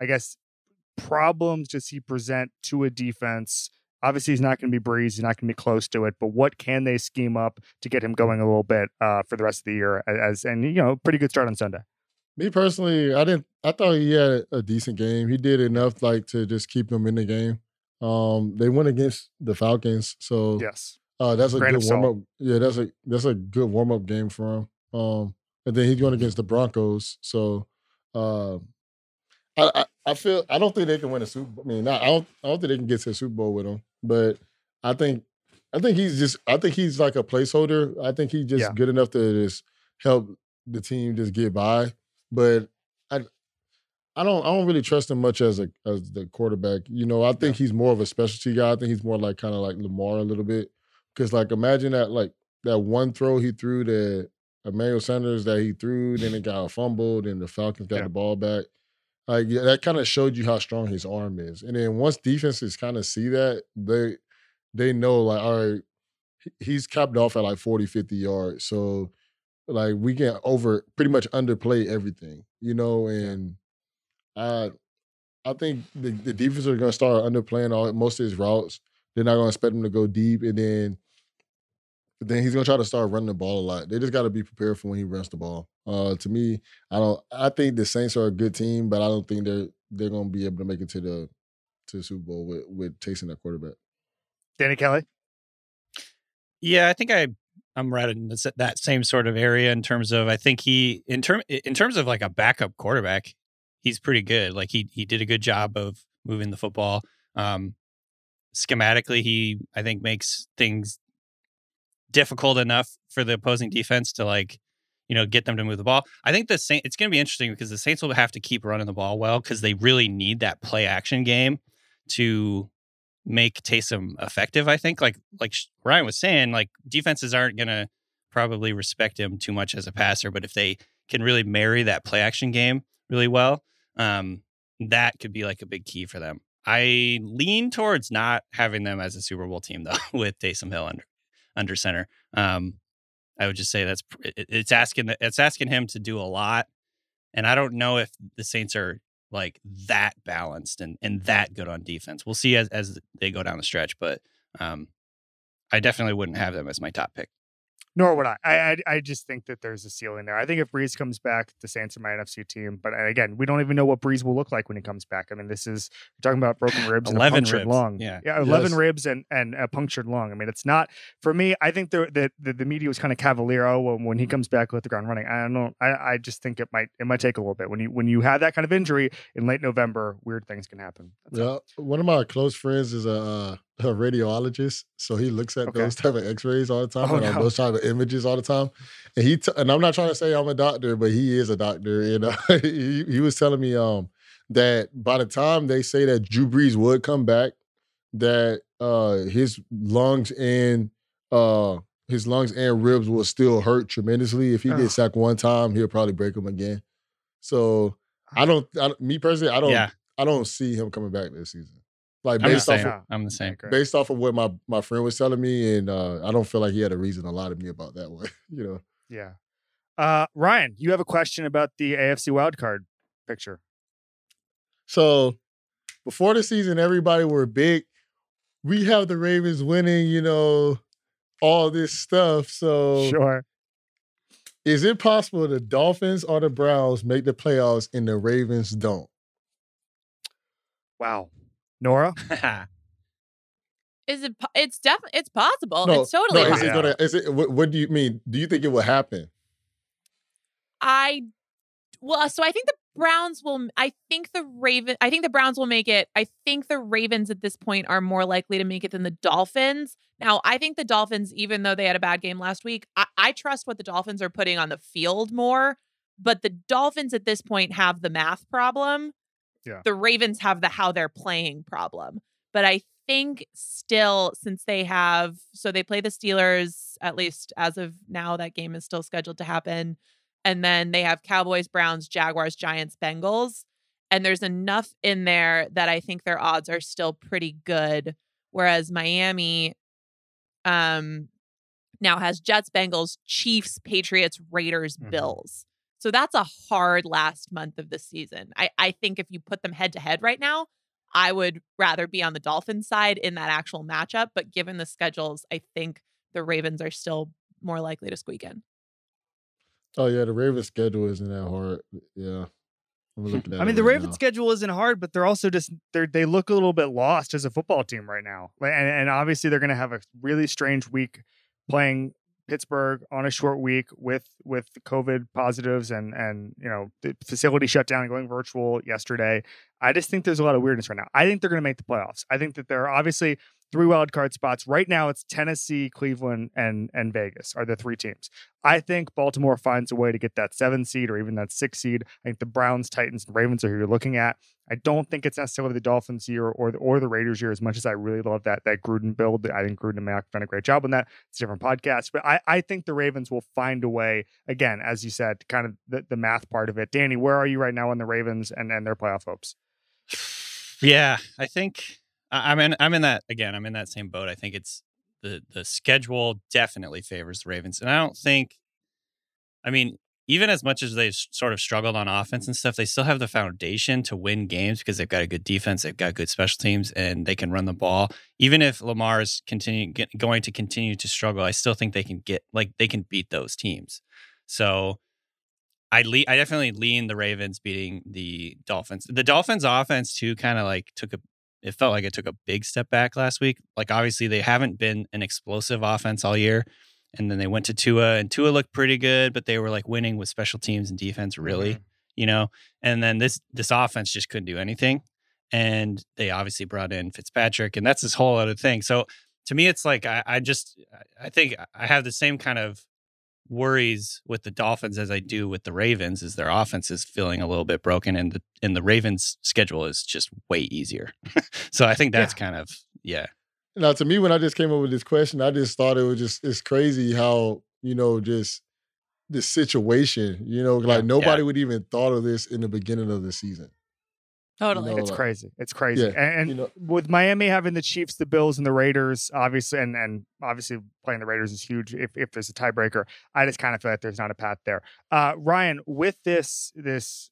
I guess problems does he present to a defense? Obviously, he's not going to be Brees. He's not going to be close to it. But what can they scheme up to get him going a little bit uh, for the rest of the year? As and you know, pretty good start on Sunday. Me personally, I didn't. I thought he had a decent game. He did enough like to just keep them in the game. Um, they went against the Falcons, so Yes. uh, that's a Grain of good warm up. Yeah, that's a that's a good warm up game for him. Um, and then he's going against the Broncos, so uh, I, I I feel I don't think they can win a Super. Bowl. I mean, not, I don't I don't think they can get to a Super Bowl with him, but I think I think he's just I think he's like a placeholder. I think he's just Yeah. good enough to just help the team just get by. But I I don't I don't really trust him much as a as the quarterback. You know, I think he's more of a specialty guy. I think he's more like kind of like Lamar a little bit. Cause like imagine that like that one throw he threw to Emmanuel Sanders that he threw, then it got fumbled, and the Falcons got Yeah. the ball back. Like yeah, that kind of showed you how strong his arm is. And then once defenses kind of see that, they they know like, all right, he's capped off at like 40, 50 yards. So like we can over pretty much underplay everything, you know, and I I think the, the defense are gonna start underplaying all most of his routes. They're not gonna expect him to go deep, and then then he's gonna try to start running the ball a lot. They just got to be prepared for when he runs the ball. Uh, to me, I don't. I think the Saints are a good team, but I don't think they're they're gonna be able to make it to the to the Super Bowl with with Taysom at quarterback. Danny Kelly. Yeah, I think I I'm right in this, that same sort of area in terms of I think he in term in terms of like a backup quarterback, he's pretty good. Like he he did a good job of moving the football. Um, schematically, he I think makes things difficult enough for the opposing defense to like you know get them to move the ball. I think the Saint it's going to be interesting because the Saints will have to keep running the ball well because they really need that play action game to make Taysom effective. I think, like like Ryan was saying, like defenses aren't gonna probably respect him too much as a passer, but if they can really marry that play action game really well, um, that could be like a big key for them. I lean towards not having them as a Super Bowl team though, (laughs) with Taysom Hill under under center. Um, I would just say that's it's asking it's asking him to do a lot, and I don't know if the Saints are like that balanced and, and that good on defense. We'll see as, as they go down the stretch, but um, I definitely wouldn't have them as my top pick. Nor would I. I, I. I just think that there's a ceiling there. I think if Brees comes back, the Saints are my NFC team. But uh, again, we don't even know what Brees will look like when he comes back. I mean, this is we're talking about broken (sighs) ribs and a 11 punctured ribs. lung. Yeah. yeah, eleven Yes. ribs and and a punctured lung. I mean, it's not for me. I think the the the, the media was kind of cavalier. Oh, when, when he comes back with the ground running, I don't know. I, I just think it might it might take a little bit when you when you have that kind of injury in late November. Weird things can happen. That's all. Yeah, one of my close friends is a, uh, a radiologist, so he looks at Okay. those type of X-rays all the time Oh, and uh, no. those type of images all the time. And he t- and I'm not trying to say I'm a doctor, but he is a doctor. And uh, (laughs) he, he was telling me um that by the time they say that Drew Brees would come back, that uh his lungs and uh his lungs and ribs will still hurt tremendously. If he Ugh. gets sacked one time, he'll probably break them again. So I don't, I, me personally, I don't, yeah, I don't see him coming back this season. Like I'm the based off of, I'm the same. agree. based off of what my my friend was telling me, and uh, I don't feel like he had a reason to lie to me about that one. (laughs) you know, Yeah. Uh, Ryan, you have a question about the AFC wildcard picture. so before the season, everybody were big. We have the Ravens winning, you know, all this stuff. So Sure. is it possible the Dolphins or the Browns make the playoffs and the Ravens don't? Wow. Nora? (laughs) Is it? po- It's definitely. It's possible. no, it's totally no, is possible. it gonna? Is it? What, what do you mean? Do you think it will happen? I well, so I think the Browns will. I think the Raven. I think the Browns will make it. I think the Ravens at this point are more likely to make it than the Dolphins. Now, I think the Dolphins, even though they had a bad game last week, I, I trust what the Dolphins are putting on the field more. But the Dolphins at this point have the math problem. Yeah. The Ravens have the how they're playing problem. But I think still, since they have, so they play the Steelers, at least as of now, that game is still scheduled to happen. And then they have Cowboys, Browns, Jaguars, Giants, Bengals. And there's enough in there that I think their odds are still pretty good. Whereas Miami um now has Jets, Bengals, Chiefs, Patriots, Raiders, Mhm. Bills. So that's a hard last month of the season. I, I think if you put them head to head right now, I would rather be on the Dolphins side in that actual matchup. But given the schedules, I think the Ravens are still more likely to squeak in. Oh yeah, the Ravens schedule isn't that hard. Yeah. I'm (laughs) looking at I mean, the right Ravens' now. schedule isn't hard, but they're also just they they look a little bit lost as a football team right now. And, and obviously, they're going to have a really strange week playing Pittsburgh on a short week with with COVID positives and and you know the facility shut down and going virtual yesterday. I just think there's a lot of weirdness right now. I think they're going to make the playoffs. I think that there are obviously three wild card spots right now. It's Tennessee, Cleveland, and and Vegas are the three teams. I think Baltimore finds a way to get that seven seed or even that six seed. I think the Browns, Titans, and Ravens are who you're looking at. I don't think it's necessarily the Dolphins year or the, or the Raiders year as much as I really love that that Gruden build. I think Gruden and Mack have done a great job on that. It's a different podcast, but I, I think the Ravens will find a way again, as you said, kind of the, the math part of it. Danny, where are you right now on the Ravens and, and their playoff hopes? Yeah, I think I'm in. I'm in that again. I'm in that same boat. I think it's the the schedule definitely favors the Ravens, and I don't think. I mean, even as much as they've sort of struggled on offense and stuff, they still have the foundation to win games because they've got a good defense, they've got good special teams, and they can run the ball. Even if Lamar is continuing going to continue to struggle, I still think they can get like they can beat those teams. So I le- I definitely lean the Ravens beating the Dolphins. The Dolphins offense too kind of like took a it felt like it took a big step back last week. Like obviously they haven't been an explosive offense all year. And then they went to Tua and Tua looked pretty good, but they were like winning with special teams and defense really, mm-hmm. you know. And then this this offense just couldn't do anything. And they obviously brought in Fitzpatrick and that's this whole other thing. So to me it's like I, I just I think I have the same kind of worries with the Dolphins as I do with the Ravens is their offense is feeling a little bit broken and the and the Ravens schedule is just way easier. (laughs) so I think that's kind of yeah. Now, to me, when I just came up with this question, I just thought it was just it's crazy how you know just this situation. You know, like Yeah. nobody would even thought of this in the beginning of the season. Totally. No. It's like- crazy. It's crazy. Yeah, and and you know- with Miami having the Chiefs, the Bills, and the Raiders, obviously, and and obviously playing the Raiders is huge. If if there's a tiebreaker, I just kind of feel like there's not a path there. Uh, Ryan, with this this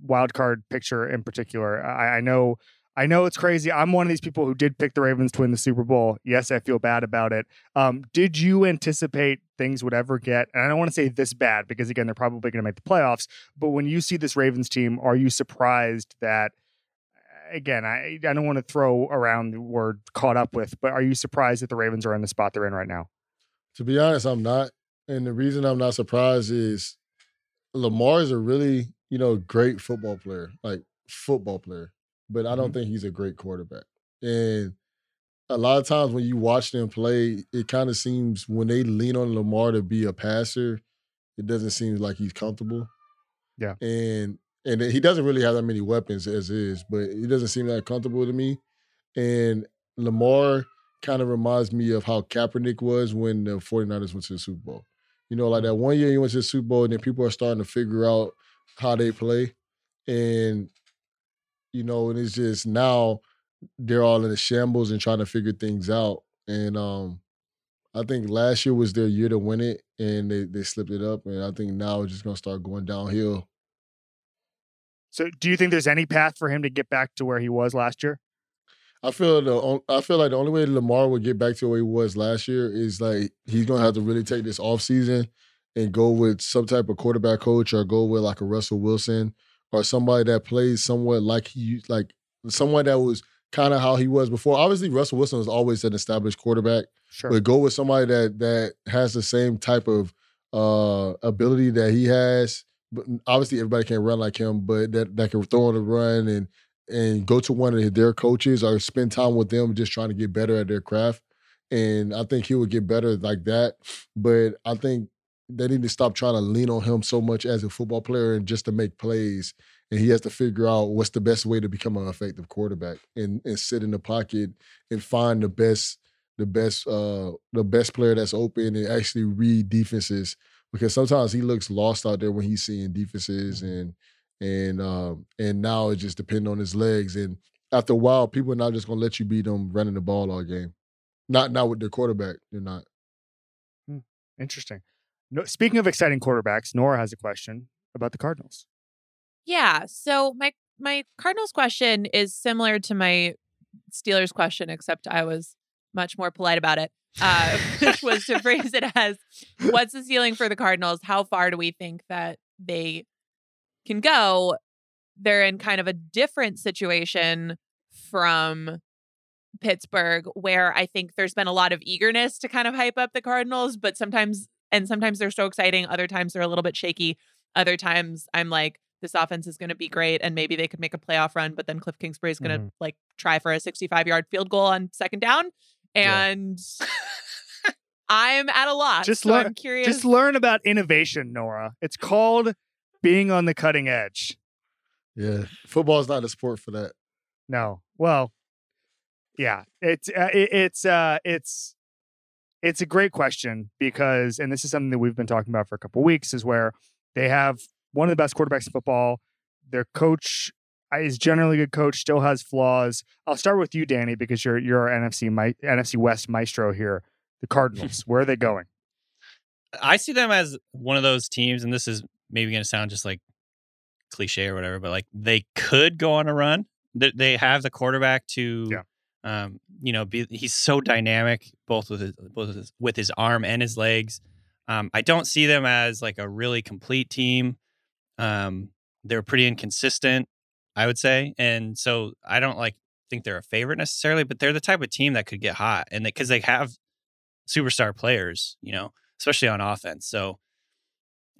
wild card picture in particular, I, I know. I know it's crazy. I'm one of these people who did pick the Ravens to win the Super Bowl. Yes, I feel bad about it. Um, did you anticipate things would ever get? And I don't want to say this bad because again, they're probably going to make the playoffs. But when you see this Ravens team, are you surprised that? Again, I I don't want to throw around the word caught up with, but are you surprised that the Ravens are in the spot they're in right now? To be honest, I'm not, and the reason I'm not surprised is Lamar is a really you know great football player, like football player, but I don't mm-hmm. think he's a great quarterback. And a lot of times when you watch them play, it kind of seems when they lean on Lamar to be a passer, it doesn't seem like he's comfortable. Yeah. And and he doesn't really have that many weapons as is, but he doesn't seem that comfortable to me. And Lamar kind of reminds me of how Kaepernick was when the 49ers went to the Super Bowl. You know, like that one year he went to the Super Bowl and then people are starting to figure out how they play. And, you know, and it's just now they're all in a shambles and trying to figure things out. And um I think last year was their year to win it and they, they slipped it up. And I think now it's just gonna start going downhill. So, do you think there's any path for him to get back to where he was last year? I feel the I feel like the only way Lamar would get back to where he was last year is like he's gonna have to really take this off season and go with some type of quarterback coach or go with like a Russell Wilson or somebody that plays somewhat like he like someone that was kind of how he was before. Obviously, Russell Wilson was always an established quarterback, Sure. but go with somebody that that has the same type of uh ability that he has. But obviously, everybody can't run like him, but that that can throw on the run and and go to one of their coaches or spend time with them, just trying to get better at their craft. And I think he would get better like that. But I think they need to stop trying to lean on him so much as a football player and just to make plays. And he has to figure out what's the best way to become an effective quarterback and, and sit in the pocket and find the best the best uh the best player that's open and actually read defenses because sometimes he looks lost out there when he's seeing defenses and and um and now it just depends on his legs and after a while people are not just gonna let you beat them running the ball all game not not with their quarterback they're not Interesting. No, speaking of exciting quarterbacks, Nora has a question about the Cardinals. Yeah. So my my Cardinals question is similar to my Steelers question, except I was much more polite about it. Uh, (laughs) which was to phrase it as what's the ceiling for the Cardinals? How far do we think that they can go? They're in kind of a different situation from Pittsburgh, where I think there's been a lot of eagerness to kind of hype up the Cardinals, but sometimes, and sometimes they're so exciting. Other times they're a little bit shaky. Other times I'm like, this offense is going to be great and maybe they could make a playoff run, but then Cliff Kingsbury is going to Mhm. like try for a 65 yard field goal on second down. Yeah. And I'm at a loss. Just so learn- I'm curious. Just learn about innovation, Nora. It's called being on the cutting edge. Yeah, football is not a sport for that. No. Well, yeah. It's uh, it, it's uh it's it's a great question because and this is something that we've been talking about for a couple weeks is where they have one of the best quarterbacks in football. Their coach is generally a good coach, still has flaws. I'll start with you, Danny, because you're you're our NFC mi- NFC West maestro here. The Cardinals, (laughs) where are they going? I see them as one of those teams, and this is maybe going to sound just like cliche or whatever, but like they could go on a run. They, they have the quarterback to, Yeah. um, you know, be, he's so dynamic both with his both with his, with his arm and his legs. Um, I don't see them as like a really complete team. Um, they're pretty inconsistent, I would say, and so I don't like think they're a favorite necessarily, but they're the type of team that could get hot, and because they have superstar players, you know, especially on offense. So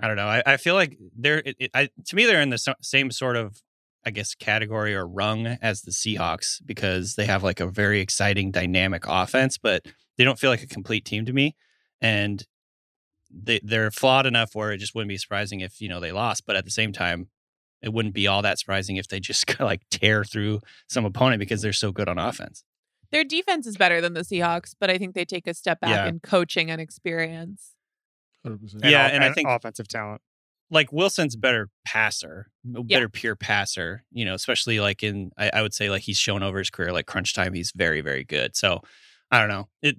I don't know. I, I feel like they're it, it, I, to me they're in the same sort of I guess category or rung as the Seahawks because they have like a very exciting dynamic offense, but they don't feel like a complete team to me. And they they're flawed enough where it just wouldn't be surprising if you know they lost, but at the same time, it wouldn't be all that surprising if they just (laughs) like tear through some opponent because they're so good on offense. Their defense is better than the Seahawks, but I think they take a step back Yeah. in coaching and experience. 100%. Yeah, off- and I think- offensive talent. like Wilson's better passer, a Yeah. better pure passer, you know, especially like in, I, I would say like he's shown over his career, like crunch time, he's very, very good. So I don't know. It,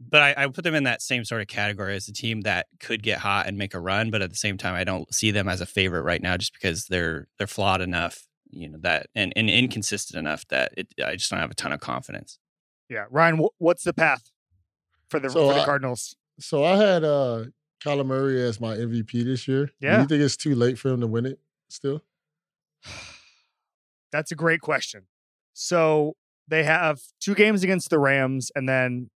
but I, I put them in that same sort of category as a team that could get hot and make a run, but at the same time, I don't see them as a favorite right now just because they're they're flawed enough, you know, that and, and inconsistent enough that it, I just don't have a ton of confidence. Yeah, Ryan, wh- what's the path for the So for the I- Cardinals? So I had uh Kyler Murray as my MVP this year. Yeah, Do Yeah. you think it's too late for him to win it still? (sighs) That's a great question. So they have two games against the Rams and then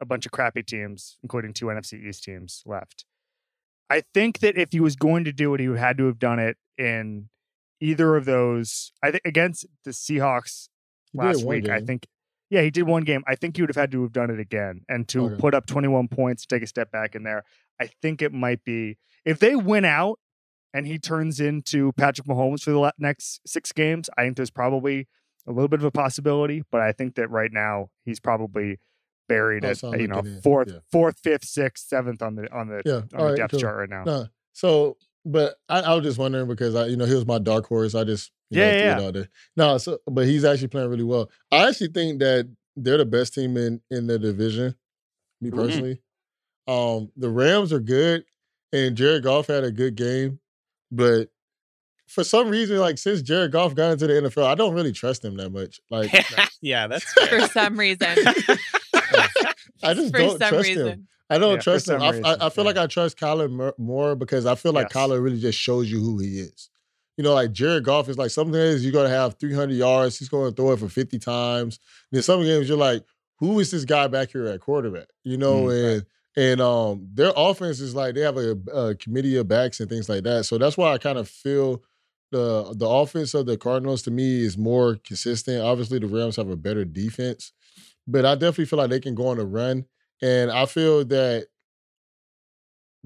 a bunch of crappy teams, including two NFC East teams left. I think that if he was going to do it, he had to have done it in either of those. I think against the Seahawks He last week. I think, yeah, he did one game. I think he would have had to have done it again and to Okay. put up 21 points, take a step back in there. I think it might be if they win out and he turns into Patrick Mahomes for the next six games. I think there's probably a little bit of a possibility, but I think that right now he's probably buried That's at what you know fourth, yeah. fourth, fifth, sixth, seventh on the on the Yeah. on all the right, depth cool. chart right now. No. So, but I, I was just wondering because I, you know, he was my dark horse. I just, you Yeah, know, threw yeah, it out there. No, so but he's actually playing really well. I actually think that they're the best team in in the division. Me Mm-hmm. Mhm. personally, um, the Rams are good, and Jared Goff had a good game, but for some reason, like since Jared Goff got into the NFL, I don't really trust him that much. Like, (laughs) yeah, that's (laughs) For some reason. (laughs) I just For don't some trust reason. him. I don't Yeah, trust him. I, reason, I, I feel yeah. like I trust Kyler more because I feel like Yes. Kyler really just shows you who he is. You know, like Jared Goff is like some days you're gonna have 300 yards, he's gonna throw it for 50 times. Then some games you're like, who is this guy back here at quarterback? You know, Mm, and and um their offense is like they have a, a committee of backs and things like that. So that's why I kind of feel the the offense of the Cardinals to me is more consistent. Obviously, the Rams have a better defense, but I definitely feel like they can go on a run. And I feel that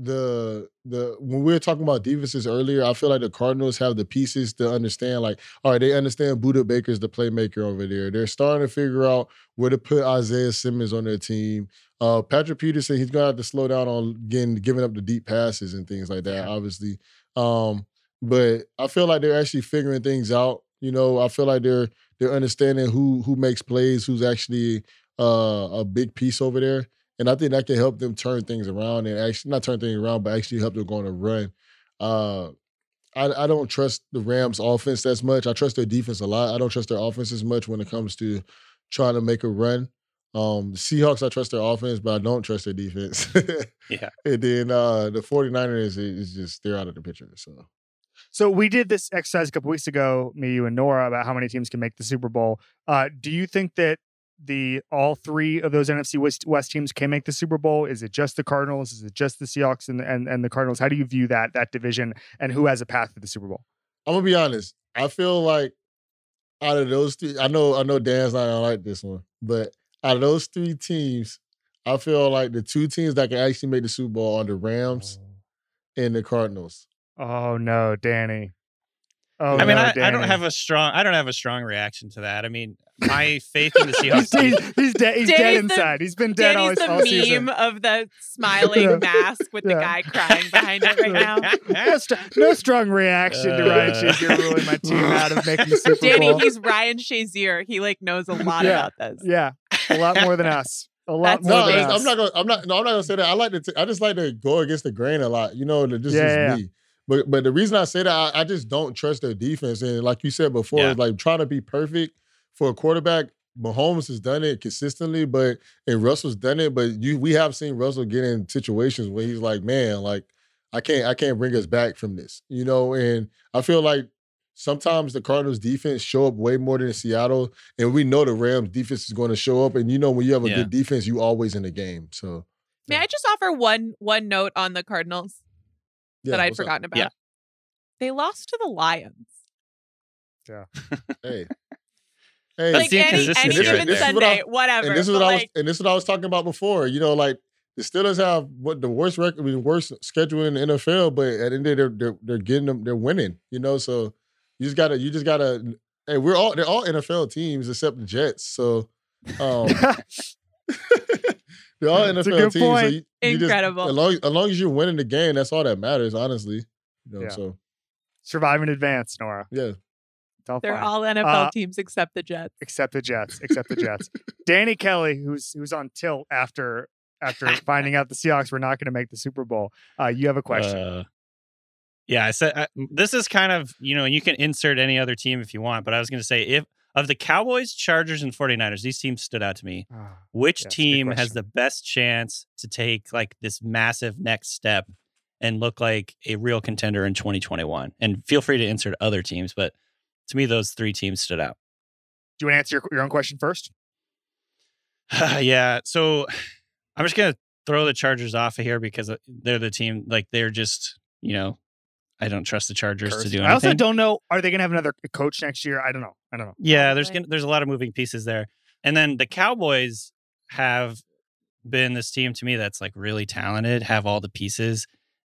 the the when we were talking about defenses earlier, I feel like the Cardinals have the pieces to understand. Like, all right, they understand Budda Baker's the playmaker over there. They're starting to figure out where to put Isaiah Simmons on their team. Uh, Patrick Peterson, he's gonna have to slow down on getting giving up the deep passes and things like that. Yeah. Obviously, um, but I feel like they're actually figuring things out. You know, I feel like they're they're understanding who who makes plays, who's actually uh, a big piece over there. And I think that can help them turn things around and actually not turn things around, but actually help them go on a run. Uh, I, I don't trust the Rams offense as much. I trust their defense a lot. I don't trust their offense as much when it comes to trying to make a run. Um, the Seahawks, I trust their offense, but I don't trust their defense. (laughs) Yeah. And then uh, the 49ers is just they're out of the picture. So So we did this exercise a couple weeks ago, me, you, and Nora, about how many teams can make the Super Bowl. Uh, do you think that the all three of those NFC West, West teams can make the Super Bowl? Is it just the Cardinals? Is it just the Seahawks and, and and the Cardinals? How do you view that that division and who has a path to the Super Bowl? I'm gonna be honest. I feel like out of those three, I know I know Dan's not gonna like this one, but out of those three teams, I feel like the two teams that can actually make the Super Bowl are the Rams and the Cardinals. Oh no, Danny. Oh, I mean, no, I, I don't have a strong I don't have a strong reaction to that. I mean, my faith in the (laughs) he's, Seahawks. he's, he's dead. He's dead Danny's the- inside. he's been dead all, Danny's all the season. meme of the smiling (laughs) Yeah. mask with the guy crying behind it right now. (laughs) No, str- no strong reaction to Ryan Uh. Shazier ruling my team out of making the Super Danny, Bowl. he's Ryan Shazier. He like knows a lot Yeah. about this. Yeah, a lot more than us. A lot That's more No, than it's- us. I'm not gonna. I'm not. No, I'm not gonna say that. I like to. T- I just like to go against the grain a lot. You know, that just Yeah, is yeah, me. But but the reason I say that, I, I just don't trust their defense. And like you said before, Yeah. it's like trying to be perfect for a quarterback. Mahomes has done it consistently, but and Russell's done it. But you, we have seen Russell get in situations where he's like, man, like I can't, I can't bring us back from this. You know, and I feel like sometimes the Cardinals defense show up way more than Seattle, and we know the Rams defense is going to show up. And you know, when you have a Yeah. good defense, you always in the game. So May I just offer one one note on the Cardinals yeah, that I'd what's up? forgotten about? Yeah. They lost to the Lions. Yeah. (laughs) hey, hey, Like any, any right given there. This is what Sunday, I- whatever. and this is but, what I was, and this is what I was talking about before. You know, like the Steelers have what the worst record, I mean, worst schedule in the NFL, but at the end of the day, they're they're, they're getting them, they're winning. You know, so you just gotta, you just gotta. Hey, we're all they're all NFL teams except the Jets. So, um, (laughs) (laughs) they're all That's a NFL good teams. So point. you, you just- Incredible. as, long, as long as you're winning the game, that's all that matters, honestly. You know, Yeah. so Survive in advance, Nora. yeah. It's all they're fine. all NFL Uh, teams except the Jets. except the Jets. Except the Jets. (laughs) Danny Kelly, who's who's on tilt after after finding out the Seahawks were not going to make the Super Bowl. Uh, you have a question. Uh, yeah, I said I, this is kind of you know, and you can insert any other team if you want, but I was going to say if of the Cowboys, Chargers, and 49ers, these teams stood out to me. Ah, Which Yeah, it's a good team has the best chance to take like this massive next step and look like a real contender in 2021? And feel free to insert other teams, but to me, those three teams stood out. do you want to answer your, your own question first? (sighs) yeah. So I'm just gonna throw the Chargers off of here because uh, they're the team. Like they're just, you know, I don't trust the Chargers to Cursed. do I also don't know. Are they going to have another coach next year? I don't know. I don't know. yeah, there's gonna, there's a lot of moving pieces there. And then the Cowboys have been this team to me that's like really talented, have all the pieces,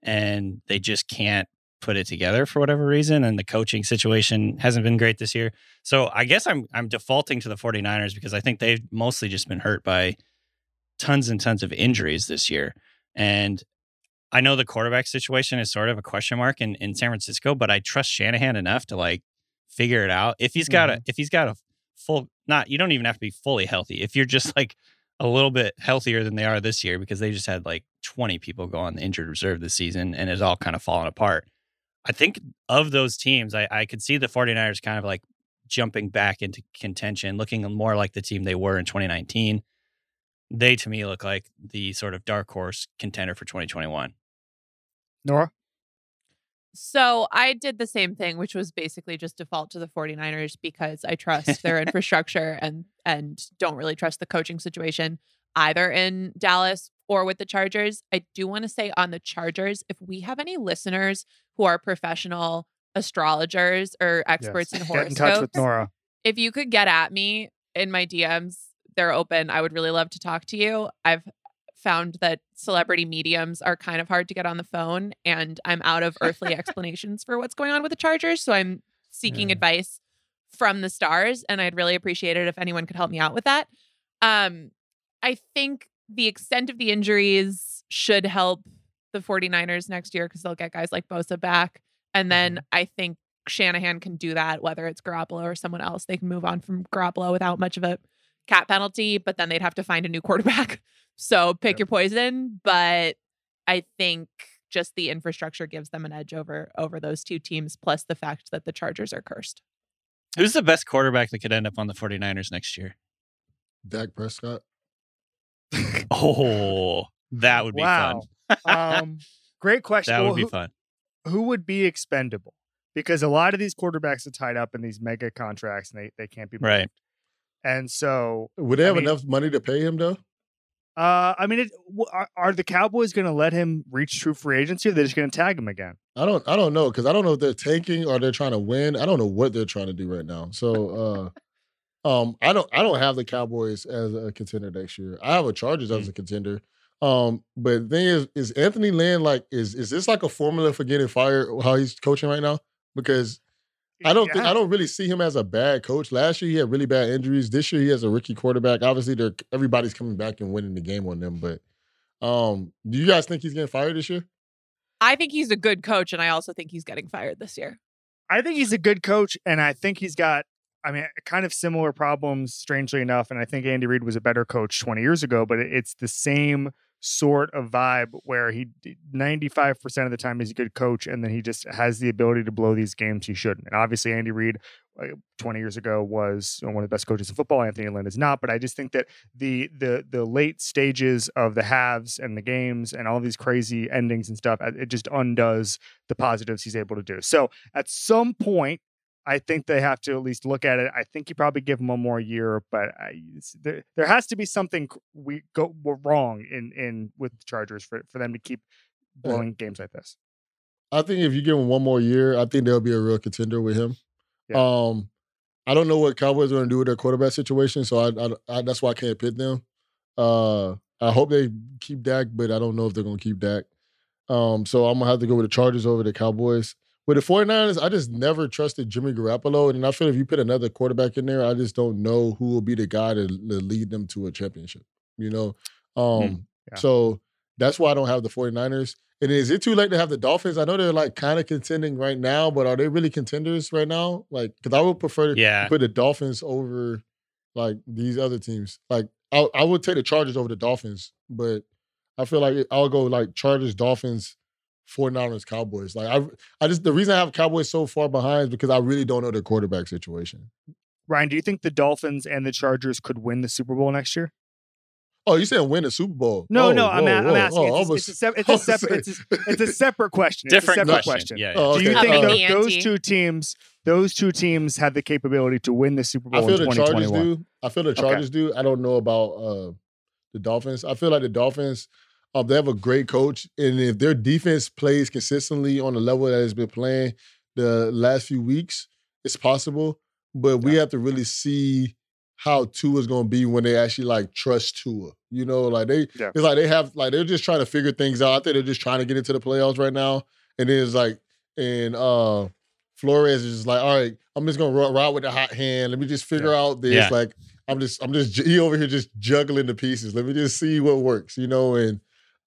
and they just can't put it together for whatever reason. And the coaching situation hasn't been great this year. So I guess I'm I'm defaulting to the 49ers because I think they've mostly just been hurt by tons and tons of injuries this year. And I know the quarterback situation is sort of a question mark in, in San Francisco, but I trust Shanahan enough to like figure it out. If he's got a mm-hmm. if he's got a full not you don't even have to be fully healthy. If you're just like a little bit healthier than they are this year because they just had like 20 people go on the injured reserve this season and it's all kind of fallen apart. I think of those teams, I, I could see the 49ers kind of like jumping back into contention, looking more like the team they were in 2019. They to me look like the sort of dark horse contender for 2021. Nora? So I did the same thing, which was basically just default to the 49ers because I trust their (laughs) infrastructure and and don't really trust the coaching situation either in Dallas or with the Chargers. I do want to say on the Chargers, if we have any listeners who are professional astrologers or experts Yes. in Get in horoscopes, touch with Nora. if you could get at me in my DMs, they're open. I would really love to talk to you. I've found that celebrity mediums are kind of hard to get on the phone, and I'm out of earthly (laughs) explanations for what's going on with the Chargers. So I'm seeking Yeah. advice from the stars, and I'd really appreciate it if anyone could help me out with that. Um, I think the extent of the injuries should help the 49ers next year because they'll get guys like Bosa back. And then I think Shanahan can do that, whether it's Garoppolo or someone else. They can move on from Garoppolo without much of a cap penalty, but then they'd have to find a new quarterback. (laughs) So pick Yep. your poison. But I think just the infrastructure gives them an edge over over those two teams, plus the fact that the Chargers are cursed. Who's the best quarterback that could end up on the 49ers next year? Dak Prescott. Oh, that would be wow. um, great (laughs) question. That Well, would be who, fun. who would be expendable? Because a lot of these quarterbacks are tied up in these mega contracts and they, they can't be moved. Right. And so, Would they I have mean- enough money to pay him though? uh, I mean, it, w- are, are the Cowboys going to let him reach true free agency or they're just going to tag him again? I don't I don't know because I don't know if they're tanking or they're trying to win. I don't know what they're trying to do right now. So uh um I don't I don't have the Cowboys as a contender next year. I have a Chargers as a contender. Um but the thing is is Anthony Lynn like is is this like a formula for getting fired how he's coaching right now? Because I don't think I don't really see him as a bad coach. Last year he had really bad injuries. This year he has a rookie quarterback. Obviously they're everybody's coming back and winning the game on them, but um do you guys think he's getting fired this year? I think he's a good coach, and I also think he's getting fired this year. I think he's a good coach, and I think he's got, I mean, kind of similar problems, strangely enough. And I think Andy Reid was a better coach 20 years ago, but it's the same sort of vibe where he 95% of the time he's a good coach, and then he just has the ability to blow these games he shouldn't. And obviously, Andy Reid uh, 20 years ago was one of the best coaches in football. Anthony Lynn is not, but I just think that the the the late stages of the halves and the games and all these crazy endings and stuff, uh, it just undoes the positives he's able to do. So at some point, I think they have to at least look at it. I think you probably give him one more year, but I, there there has to be something we go wrong in in with the Chargers for for them to keep Uh, blowing games like this. I think if you give him one more year, I think they'll be a real contender with him. Yeah. Um, I don't know what Cowboys are going to do with their quarterback situation, so I, I, I that's why I can't pit them. Uh, I hope they keep Dak, but I don't know if they're going to keep Dak. Um, so I'm gonna have to go with the Chargers over the Cowboys. With the 49ers, I just never trusted Jimmy Garoppolo, and I feel if you put another quarterback in there, I just don't know who will be the guy to, to lead them to a championship. You know, um, yeah. so that's why I don't have the 49ers. And is it too late to have the Dolphins? I know they're like kind of contending right now, but are they really contenders right now? Like, because I would prefer to Yeah. put the Dolphins over like these other teams. Like, I, I would take the Chargers over the Dolphins, but I feel like I'll go like Chargers, Dolphins, 49ers, Cowboys. Like, I, I just, the reason I have Cowboys so far behind is because I really don't know their quarterback situation. Ryan, do you think the Dolphins and the Chargers could win the Super Bowl next year? Oh, you saying win the Super Bowl? No, Oh, no, I'm, whoa, a- I'm whoa. asking. Oh, it's, a, was- it's a, sep- (laughs) it's I a separate. It's a, it's a separate question. It's Different a separate question. question. Yeah. Oh, Do you think Upping tho- those two teams, those two teams, have the capability to win the Super Bowl I feel in the Chargers do. I feel the Chargers do. I don't know about uh, the Dolphins. I feel like the Dolphins, um, they have a great coach, and if their defense plays consistently on the level that it's been playing the last few weeks, it's possible. But we have to really see how Tua is going to be when they actually like trust Tua. You know, like they, Yeah. it's like they have like they're just trying to figure things out. I think they're just trying to get into the playoffs right now, and then it's like, and uh, Flores is just like, all right, I'm just gonna ri- ride with the hot hand. Let me just figure out this. Yeah. Like, I'm just, I'm just, he over here just juggling the pieces. Let me just see what works, you know. And,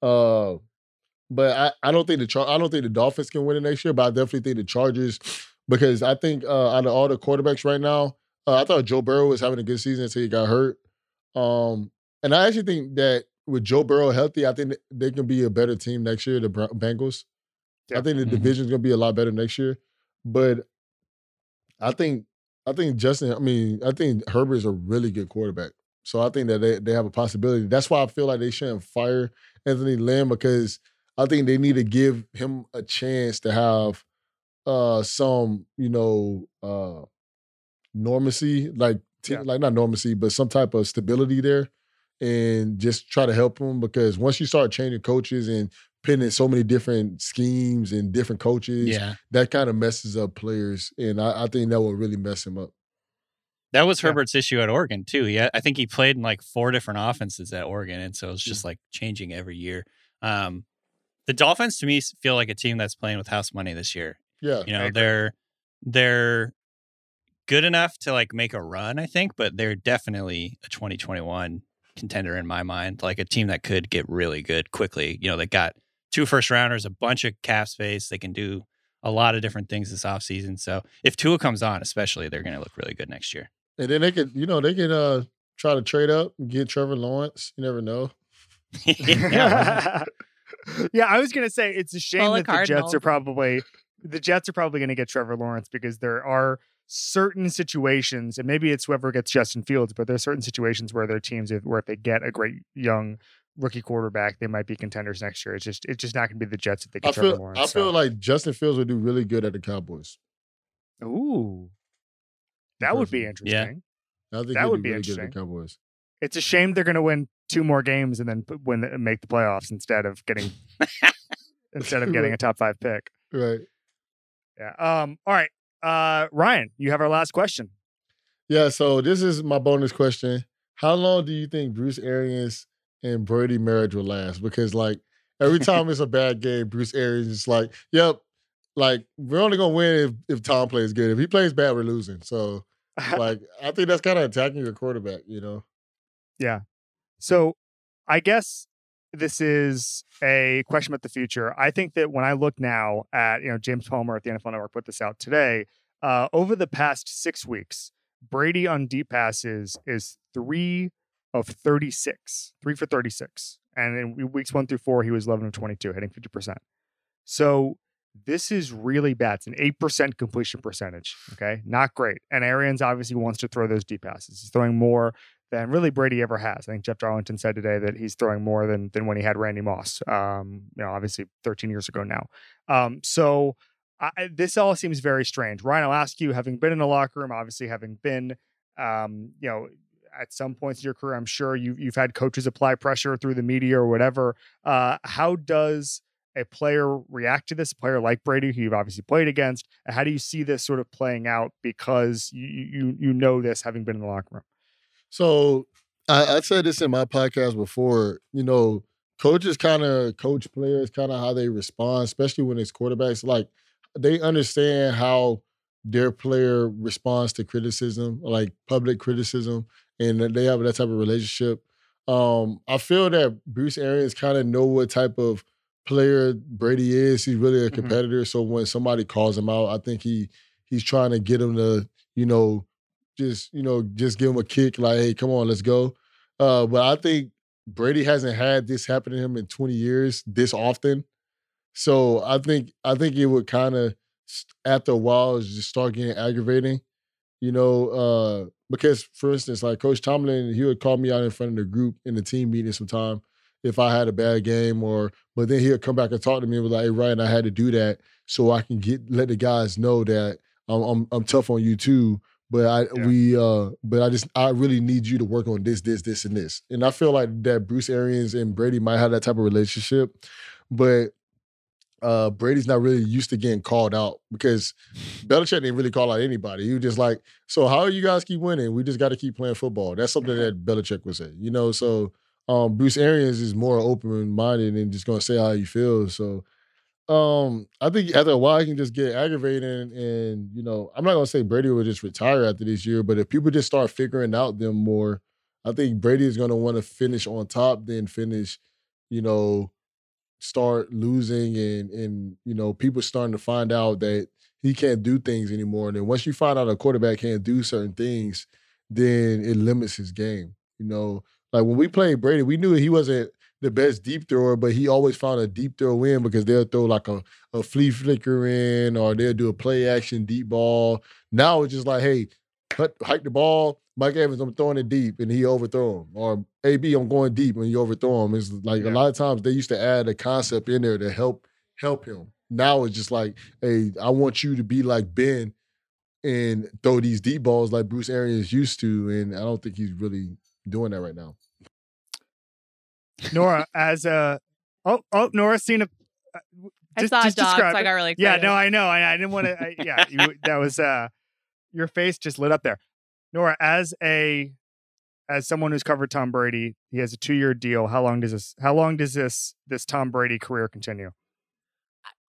uh, but I, I don't think the, Char- I don't think the Dolphins can win it next year. But I definitely think the Chargers, because I think uh, out of all the quarterbacks right now, uh, I thought Joe Burrow was having a good season until he got hurt. Um, and I actually think that with Joe Burrow healthy, I think they can be a better team next year. The Bro- Bengals. Yeah. I think the Mhm. division's gonna be a lot better next year. But I think I think Justin, I mean, I think Herbert is a really good quarterback. So I think that they, they have a possibility. That's why I feel like they shouldn't fire Anthony Lynn because I think they need to give him a chance to have uh some, you know, uh normacy, like Yeah. like not normacy, but some type of stability there and just try to help him because once you start changing coaches and in so many different schemes and different coaches, Yeah. that kind of messes up players. And I, I think that will really mess him up. That was Yeah. Herbert's issue at Oregon too. Yeah, I think he played in like four different offenses at Oregon, and so it's just like changing every year. Um, the Dolphins to me feel like a team that's playing with house money this year. Yeah. You know, they're they're good enough to like make a run, I think, but they're definitely a 2021 contender in my mind. Like a team that could get really good quickly. You know, they got two first rounders, a bunch of cap space. They can do a lot of different things this offseason. So if Tua comes on, especially, they're going to look really good next year. And then they could, you know, they can uh try to trade up and get Trevor Lawrence. You never know. (laughs) yeah. (laughs) yeah, I was gonna say it's a shame Call a that the Jets are probably the Jets are probably gonna get Trevor Lawrence because there are certain situations, and maybe it's whoever gets Justin Fields, but there are certain situations where their teams, if, where if they get a great young rookie quarterback, they might be contenders next year. It's just it's just not going to be the Jets that they I get Trevor feel Lawrence. I so- feel like Justin Fields would do really good at the Cowboys. ooh, that would be Personally. Yeah. interesting. I think That he'd would do be really good at interesting. the Cowboys. It's a shame they're going to win two more games and then win the, make the playoffs instead of getting (laughs) instead of getting a top five pick. Right. Yeah. Um. All right. Uh. Ryan, you have our last question. Yeah, so this is my bonus question. How long do you think Bruce Arians and Brady marriage will last? Because like every time it's a bad game, Bruce Arians is like, "Yep, like we're only gonna win if if Tom plays good. If he plays bad, we're losing." So (laughs) like I think that's kind of attacking your quarterback, you know. Yeah. So I guess this is a question about the future. I think that when I look now at, you know, James Palmer at the NFL Network put this out today, uh, over the past six weeks, Brady on deep passes is three of 36, three for 36. And in weeks one through four, he was 11 of 22, hitting 50%. So this is really bad. It's an 8% completion percentage. Okay. Not great. And Arians obviously wants to throw those deep passes. He's throwing more than really Brady ever has. I think Jeff Darlington said today that he's throwing more than than when he had Randy Moss. Um, you know, obviously 13 years ago now. Um, so I, this all seems very strange. Ryan, I'll ask you, having been in the locker room, obviously having been, um, you know, at some points in your career, I'm sure you you've had coaches apply pressure through the media or whatever. Uh, how does a player react to this? A player like Brady, who you've obviously played against, how do you see this sort of playing out? Because you you you know this having been in the locker room. So I, I said this in my podcast before. You know, coaches kind of coach players, kind of how they respond, especially when it's quarterbacks. Like they understand how their player responds to criticism, like public criticism, and they have that type of relationship. Um, I feel that Bruce Arians kind of know what type of player Brady is. He's really a Mhm. competitor. So when somebody calls him out, I think he he's trying to get him to, you know, just you know just give him a kick like hey come on let's go uh but i think brady hasn't had this happen to him in 20 years this often so i think i think it would kind of after a while just start getting aggravating you know uh because for instance like coach tomlin he would call me out in front of the group in the team meeting sometime if i had a bad game or but then he'll come back and talk to me and be like hey ryan i had to do that so i can get let the guys know that i'm i'm, I'm tough on you too but I Yeah. we uh but I just I really need you to work on this, this, this, and this. And I feel like that Bruce Arians and Brady might have that type of relationship, but uh Brady's not really used to getting called out because Belichick didn't really call out anybody. He was just like, so how are you guys keep winning? We just got to keep playing football. That's something that Belichick would say, you know. So um Bruce Arians is more open minded and just gonna say how he feels. So um, I think after a while he can just get aggravated, and, and you know, I'm not gonna say Brady will just retire after this year, but if people just start figuring out them more, I think Brady is gonna want to finish on top, then finish, you know, start losing, and and you know, people starting to find out that he can't do things anymore. And then once you find out a quarterback can't do certain things, then it limits his game. You know, like when we played Brady, we knew he wasn't the best deep thrower, but he always found a deep throw in because they'll throw like a, a flea flicker in or they'll do a play action deep ball. Now it's just like, hey, cut, hike the ball. Mike Evans, I'm throwing it deep and he overthrow him. Or AB, I'm going deep and you overthrow him. It's like Yeah. a lot of times they used to add a concept in there to help help him. Now it's just like, hey, I want you to be like Ben and throw these deep balls like Bruce Arians used to. And I don't think he's really doing that right now. Nora, as a oh oh Nora's seen a uh, I just- saw a just dog, so I got really Yeah, no, I know. I, I didn't want to. Yeah, you, that was uh, your face just lit up there. Nora, as a as someone who's covered Tom Brady, he has a two year deal. How long does this? How long does this this Tom Brady career continue?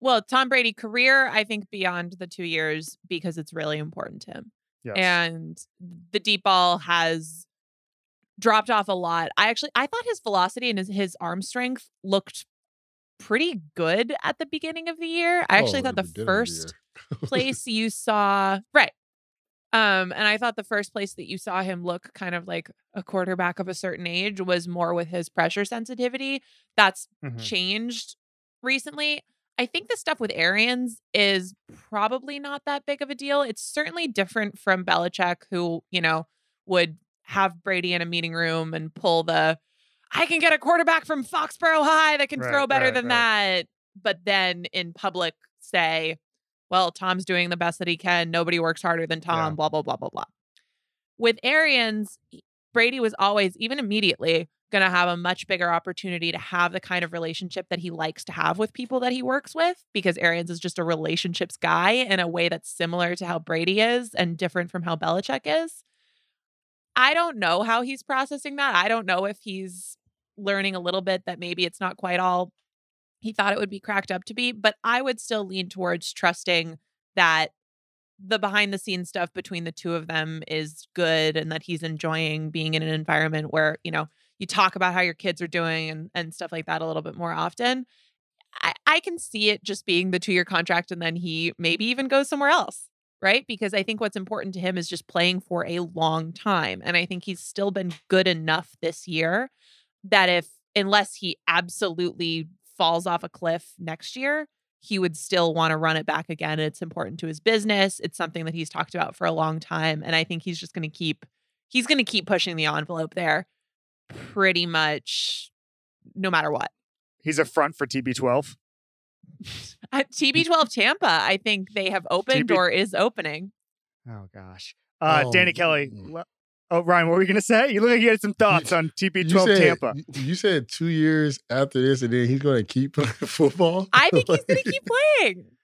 Well, Tom Brady career, I think beyond the two years because it's really important to him. Yes. And the deep ball has dropped off a lot. I actually I thought his velocity and his, his arm strength looked pretty good at the beginning of the year. I actually Oh, thought at the first year. (laughs) place you saw right. Um, and I thought the first place that you saw him look kind of like a quarterback of a certain age was more with his pressure sensitivity. That's Mhm. changed recently. I think the stuff with Arians is probably not that big of a deal. It's certainly different from Belichick, who, you know, would have Brady in a meeting room and pull the I can get a quarterback from Foxborough High that can Right, throw better right, than right. that. But then in public say, well, Tom's doing the best that he can. Nobody works harder than Tom, Yeah. blah, blah, blah, blah, blah. With Arians, Brady was always, even immediately, going to have a much bigger opportunity to have the kind of relationship that he likes to have with people that he works with because Arians is just a relationships guy in a way that's similar to how Brady is and different from how Belichick is. I don't know how he's processing that. I don't know if he's learning a little bit that maybe it's not quite all he thought it would be cracked up to be, but I would still lean towards trusting that the behind the scenes stuff between the two of them is good and that he's enjoying being in an environment where, you know, you talk about how your kids are doing and, and stuff like that a little bit more often. I, I can see it just being the two year contract and then he maybe even goes somewhere else, right? Because I think what's important to him is just playing for a long time. And I think he's still been good enough this year that if, unless he absolutely falls off a cliff next year, he would still want to run it back again. It's important to his business. It's something that he's talked about for a long time. And I think he's just going to keep, he's going to keep pushing the envelope there pretty much no matter what. He's a front for TB12. At TB12 Tampa, I think they have opened TB or is opening. Oh gosh. Uh, Um, Danny Kelly. Le- Oh, Ryan, what were you gonna say? You look like you had some thoughts on TB12 you said, Tampa. You, you said two years after this, and then he's going to keep playing (laughs) football. I think he's going to keep playing. (laughs)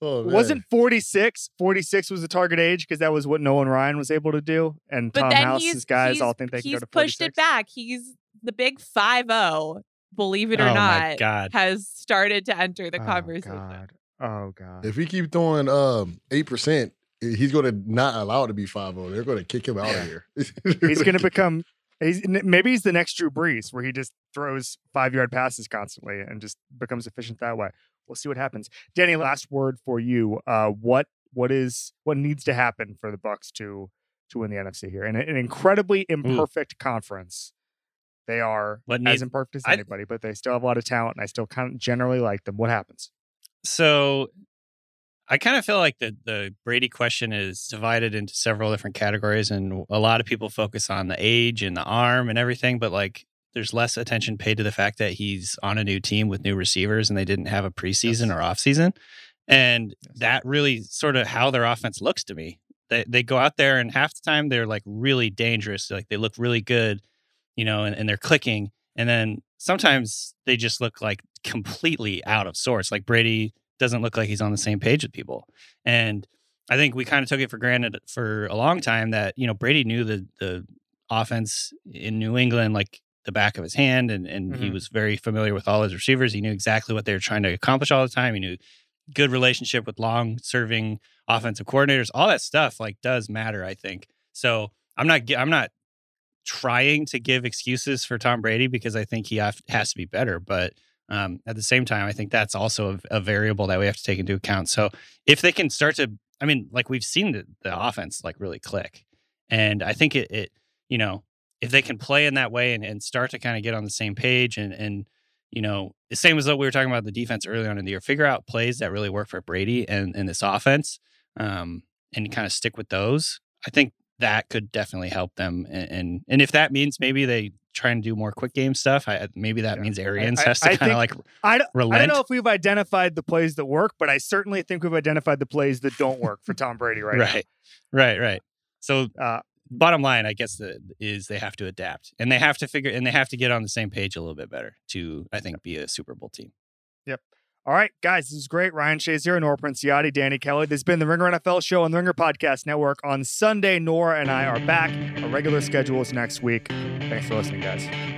Oh. Wasn't 46? 46 was the target age because that was what Nolan Ryan was able to do. And But Tom House's guys all think they can he's go to pushed it back. He's the big 5 0, believe it or oh my not, god. has started to enter the oh, conversation. God. Oh God. If he keep throwing um eight percent, he's going to not allow it to be five zero. They're going to kick him out of here. (laughs) he's going to become. He's maybe he's the next Drew Brees, where he just throws five yard passes constantly and just becomes efficient that way. We'll see what happens. Danny, last word for you. Uh, what what is what needs to happen for the Bucs to to win the NFC here? In an incredibly imperfect conference, they are What as needs- imperfect as I- anybody, but they still have a lot of talent, and I still kind of generally like them. What happens? So I kind of feel like the the Brady question is divided into several different categories, and a lot of people focus on the age and the arm and everything, but like there's less attention paid to the fact that he's on a new team with new receivers and they didn't have a preseason Yes. or off season. And Yes. that really sort of how their offense looks to me. They they go out there and half the time they're like really dangerous. Like they look really good, you know, and, and they're clicking. And then sometimes they just look like completely out of sorts. Like Brady doesn't look like he's on the same page with people. And I think we kind of took it for granted for a long time that, you know, Brady knew the the offense in New England like the back of his hand and, and he Mhm. was very familiar with all his receivers. He knew exactly what they were trying to accomplish all the time. He knew good relationship with long serving offensive coordinators. All that stuff like does matter, I think. So I'm not I'm not trying to give excuses for Tom Brady because I think he have, has to be better, but um, at the same time, I think that's also a, a variable that we have to take into account. So if they can start to, I mean, like we've seen the, the offense like really click, and I think it, it, you know, if they can play in that way and, and start to kind of get on the same page and and you know, the same as what we were talking about the defense early on in the year, figure out plays that really work for Brady and, and this offense, um, and kind of stick with those. I think that could definitely help them. And and, and if that means maybe they try and do more quick game stuff, I, maybe that Yeah. means Arians I- has to kind of like I don't, I don't know if we've identified the plays that work, but I certainly think we've identified the plays that don't work for Tom Brady right, right, right, right. So. Uh, bottom line, I guess, the, is they have to adapt and they have to figure and they have to get on the same page a little bit better to, I think, be a Super Bowl team. All right, guys, this is great. Ryan Shazier, Nora Princiotti, Danny Kelly. This has been the Ringer NFL show on the Ringer Podcast Network. On Sunday, Nora and I are back. Our regular schedule is next week. Thanks for listening, guys.